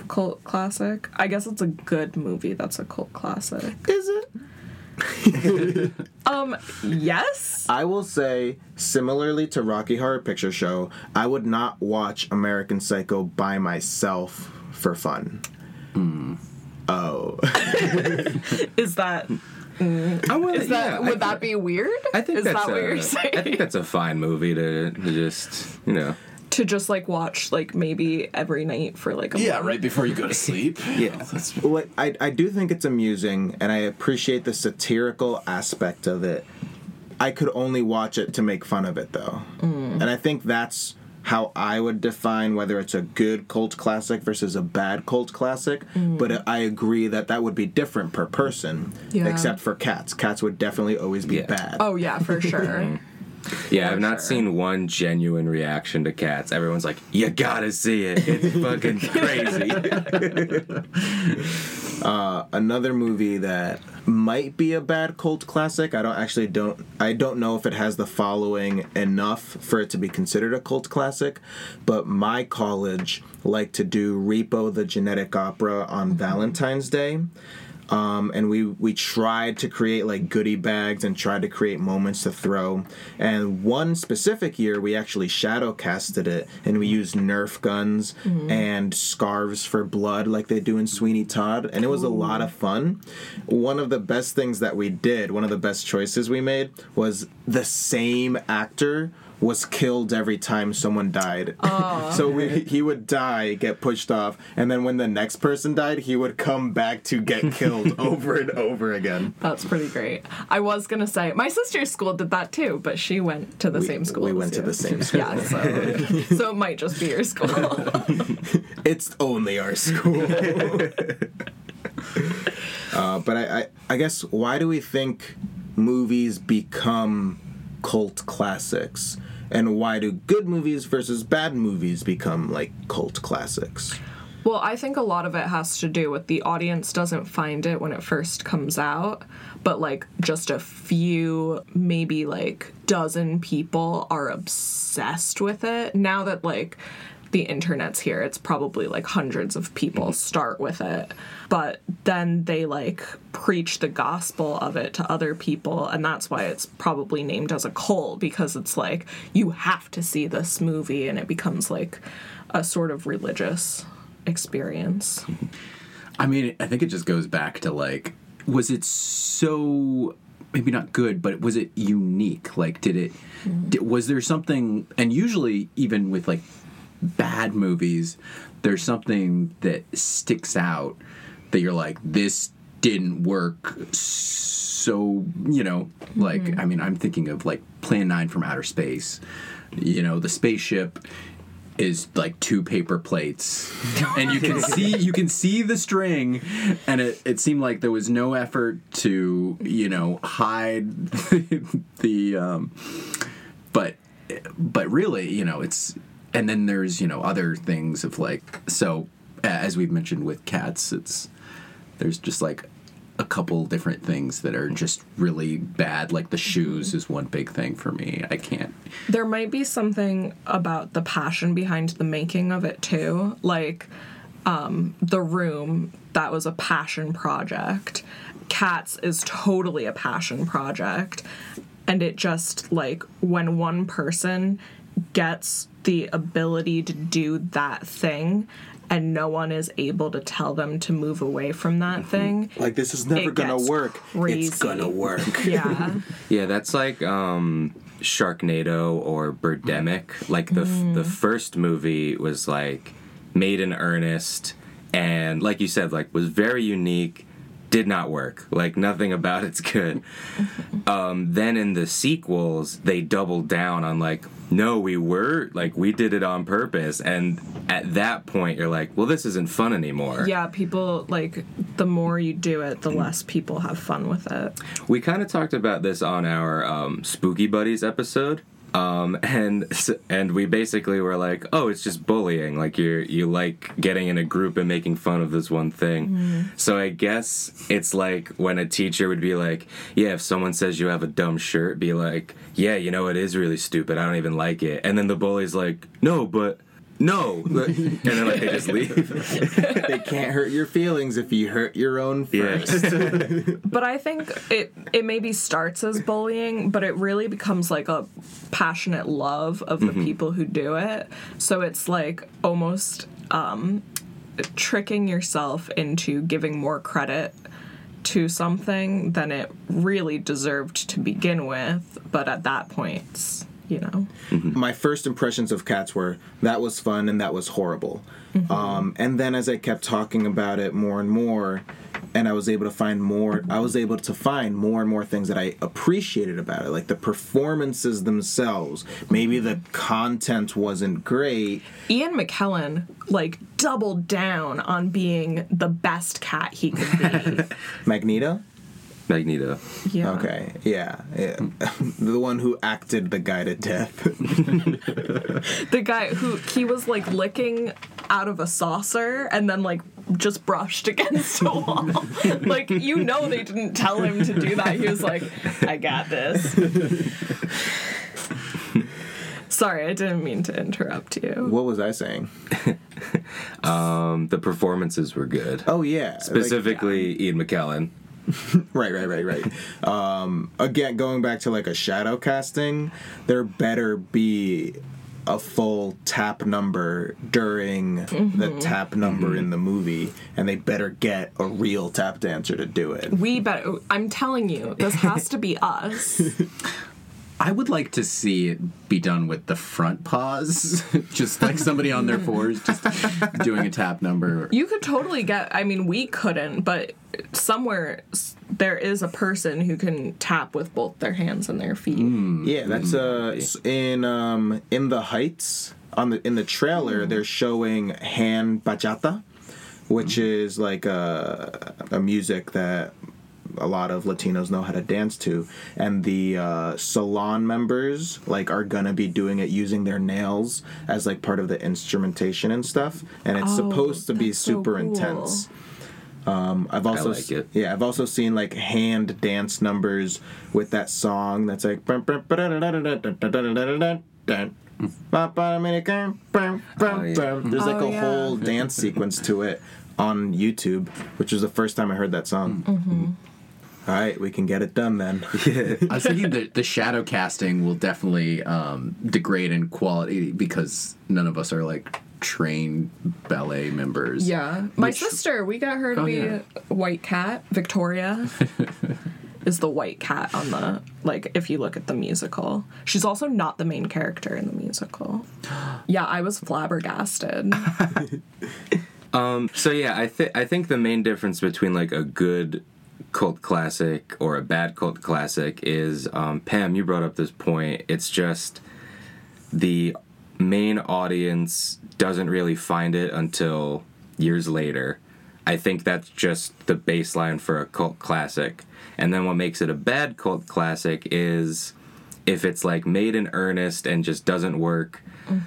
cult classic? I guess it's a good movie. That's a cult classic. Is it? Um, yes. I will say, similarly to Rocky Horror Picture Show, I would not watch American Psycho by myself for fun. Oh. Is that I would, is that would that be weird? I think is that's that what a, you're saying? I think that's a fine movie to, to just you know. To just like watch like maybe every night for like a Yeah, month. right before you go to sleep. Yeah. That's, Well, I, I do think it's amusing, and I appreciate the satirical aspect of it. I could only watch it to make fun of it, though. Mm. And I think that's how I would define whether it's a good cult classic versus a bad cult classic. Mm. But I agree that that would be different per person, Yeah. except for cats. Cats would definitely always be Yeah. bad. Oh yeah, for sure. Yeah, I've not sure. seen one genuine reaction to cats. Everyone's like, "You gotta see it. It's fucking crazy." Uh, another movie that might be a bad cult classic. I don't actually don't I don't know if it has the following enough for it to be considered a cult classic, but my college liked to do Repo the Genetic Opera on mm-hmm. Valentine's Day. Um, and we we tried to create like goodie bags and tried to create moments to throw. And one specific year, we actually shadow casted it, and we used Nerf guns and scarves for blood, like they do in Sweeney Todd, and it was a lot of fun. One of the best things that we did, one of the best choices we made, was the same actor was killed every time someone died. so we, he would die, get pushed off, and then when the next person died, he would come back to get killed over and over again. That's pretty great. I was gonna say my sister's school did that too, but she went to the We- same school. we as went to the same school. Yeah, so, so it might just be your school. It's only our school. uh, but I, I, I guess why do we think movies become cult classics? And why do good movies versus bad movies become like cult classics? Well, I think a lot of it has to do with the audience doesn't find it when it first comes out, but like just a few, maybe like dozen people are obsessed with it. Now that like the internet's here, it's probably like hundreds of people start with it. But then they like preach the gospel of it to other people, and that's why it's probably named as a cult because it's like you have to see this movie, and it becomes like a sort of religious experience. I mean, I think it just goes back to like, was it so maybe not good, but was it unique? Like, did it? Mm-hmm. Did, was there something? And usually, even with like bad movies, there's something that sticks out that you're like, this didn't work. So you know, like, I mean, I'm thinking of like Plan Nine from Outer Space. You know, the spaceship is like two paper plates and you can see you can see the string and it, it seemed like there was no effort to you know hide the um but but really you know it's and then there's you know other things of like so as we've mentioned with cats it's there's just like a couple different things that are just really bad like the shoes is one big thing for me i can't There might be something about the passion behind the making of it too. Like um, The Room, that was a passion project. Cats is totally a passion project. And it just like when one person gets the ability to do that thing and no one is able to tell them to move away from that thing. Like this is never gonna work. crazy. It's gonna work. Yeah. Yeah, that's like um, Sharknado or Birdemic. Like the f- the first movie was like made in earnest, and like you said, like was very unique. Did not work. Like nothing about it's good. um, then in the sequels, they doubled down on like, no, we were like we did it on purpose, and at that point, you're like, well, this isn't fun anymore. yeah, people like the more you do it, the less people have fun with it. We kind of talked about this on our um, Spooky Buddies episode. Um, and and we basically were like, oh, it's just bullying. Like you you like getting in a group and making fun of this one thing. So I guess it's like when a teacher would be like, yeah, if someone says you have a dumb shirt, be like, yeah, you know, it is really stupid. I don't even like it. And then the bully's like, no, but no, and then like they just leave. they can't hurt your feelings if you hurt your own Yeah. first. But I think it it maybe starts as bullying, but it really becomes like a passionate love of the people who do it. So it's like almost um, tricking yourself into giving more credit to something than it really deserved to begin with. But at that point, it's, you know. my first impressions of cats were that was fun and that was horrible. Um, and then as I kept talking about it more and more, and I was able to find more, I was able to find more and more things that I appreciated about it, like the performances themselves. Maybe the content wasn't great. Ian McKellen like doubled down on being the best cat he could be. Magneto? Magneto. yeah. Okay, yeah. yeah. the one who acted the guy to death. The guy who he was like licking out of a saucer and then like just brushed against a wall. like you know they didn't tell him to do that. He was like, I got this. Sorry, I didn't mean to interrupt you. what was I saying? Um, the performances were good. Oh, yeah. like- Specifically, Ian McKellen. Right, right, right, right. um, again, going back to like a shadow casting, there better be a full tap number during the tap number in the movie, and they better get a real tap dancer to do it. We better. I'm telling you, this has to be us. I would like to see it be done with the front paws, just like somebody on their fours, just doing a tap number. You could totally get. I mean, we couldn't, but somewhere there is a person who can tap with both their hands and their feet. Hmm. Yeah, that's uh hmm. in um in the Heights on the in the trailer hmm. they're showing hand bachata, which is like a a music that a lot of Latinos know how to dance to, and the uh, salon members like are gonna be doing it using their nails as like part of the instrumentation and stuff, and it's Oh, supposed to be that's so super cool. intense. Um, I've also like it. yeah I've also seen like hand dance numbers with that song that's like there's like Oh, a yeah. whole dance sequence to it on YouTube, which was the first time I heard that song. All right, we can get it done then. I was thinking that the shadow casting will definitely um, degrade in quality because none of us are like trained ballet members. Yeah, my Which- sister, we got her to Oh, be yeah. white cat. Victoria is the white cat on the like. If you look at the musical, she's also not the main character in the musical. Yeah, I was flabbergasted. um So yeah, I think I think the main difference between like a good cult classic or a bad cult classic is um, Pam. You brought up this point. It's just the main audience doesn't really find it until years later. I think that's just the baseline for a cult classic. And then what makes it a bad cult classic is if it's like made in earnest and just doesn't work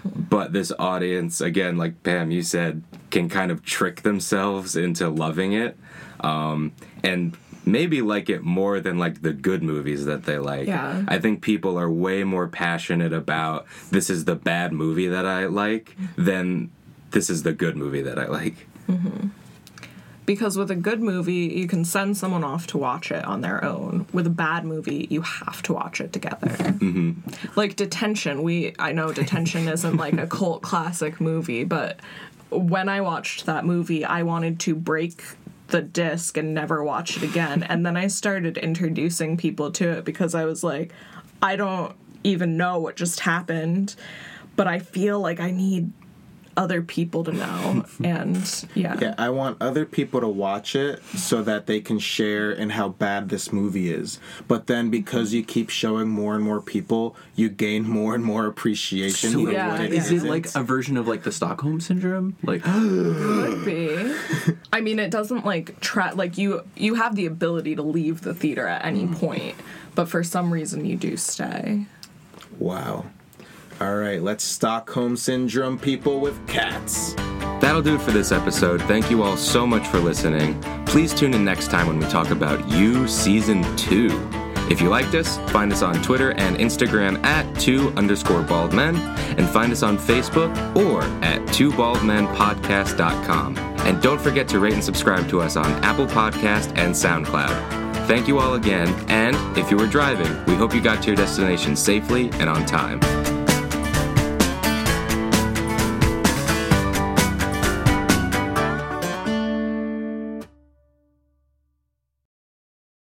but this audience again like pam you said can kind of trick themselves into loving it um, and maybe like it more than like the good movies that they like Yeah. i think people are way more passionate about this is the bad movie that i like than this is the good movie that i like Mm-hmm. because with a good movie, you can send someone off to watch it on their own. With a bad movie, you have to watch it together. Mm-hmm. Like Detention, we I know Detention isn't like a cult classic movie, but when I watched that movie, I wanted to break the disc and never watch it again. And then I started introducing people to it because I was like, I don't even know what just happened, but I feel like I need other people to know. and yeah. Yeah, I want other people to watch it so that they can share in how bad this movie is. But then because you keep showing more and more people, you gain more and more appreciation So for Yeah, what it yeah. Is it isn't. like a version of like the Stockholm syndrome? Like could be. I mean, it doesn't like tra- like you you have the ability to leave the theater at any mm. point, but for some reason you do stay. Wow. All right, let's Stockholm syndrome people with cats. That'll do it for this episode. Thank you all so much for listening. Please tune in next time when we talk about You Season 2. If you liked us, find us on Twitter and Instagram at two underscore bald men, and find us on Facebook or at twobaldmenpodcast.com. And don't forget to rate and subscribe to us on Apple Podcast and SoundCloud. Thank you all again, and if you were driving, we hope you got to your destination safely and on time.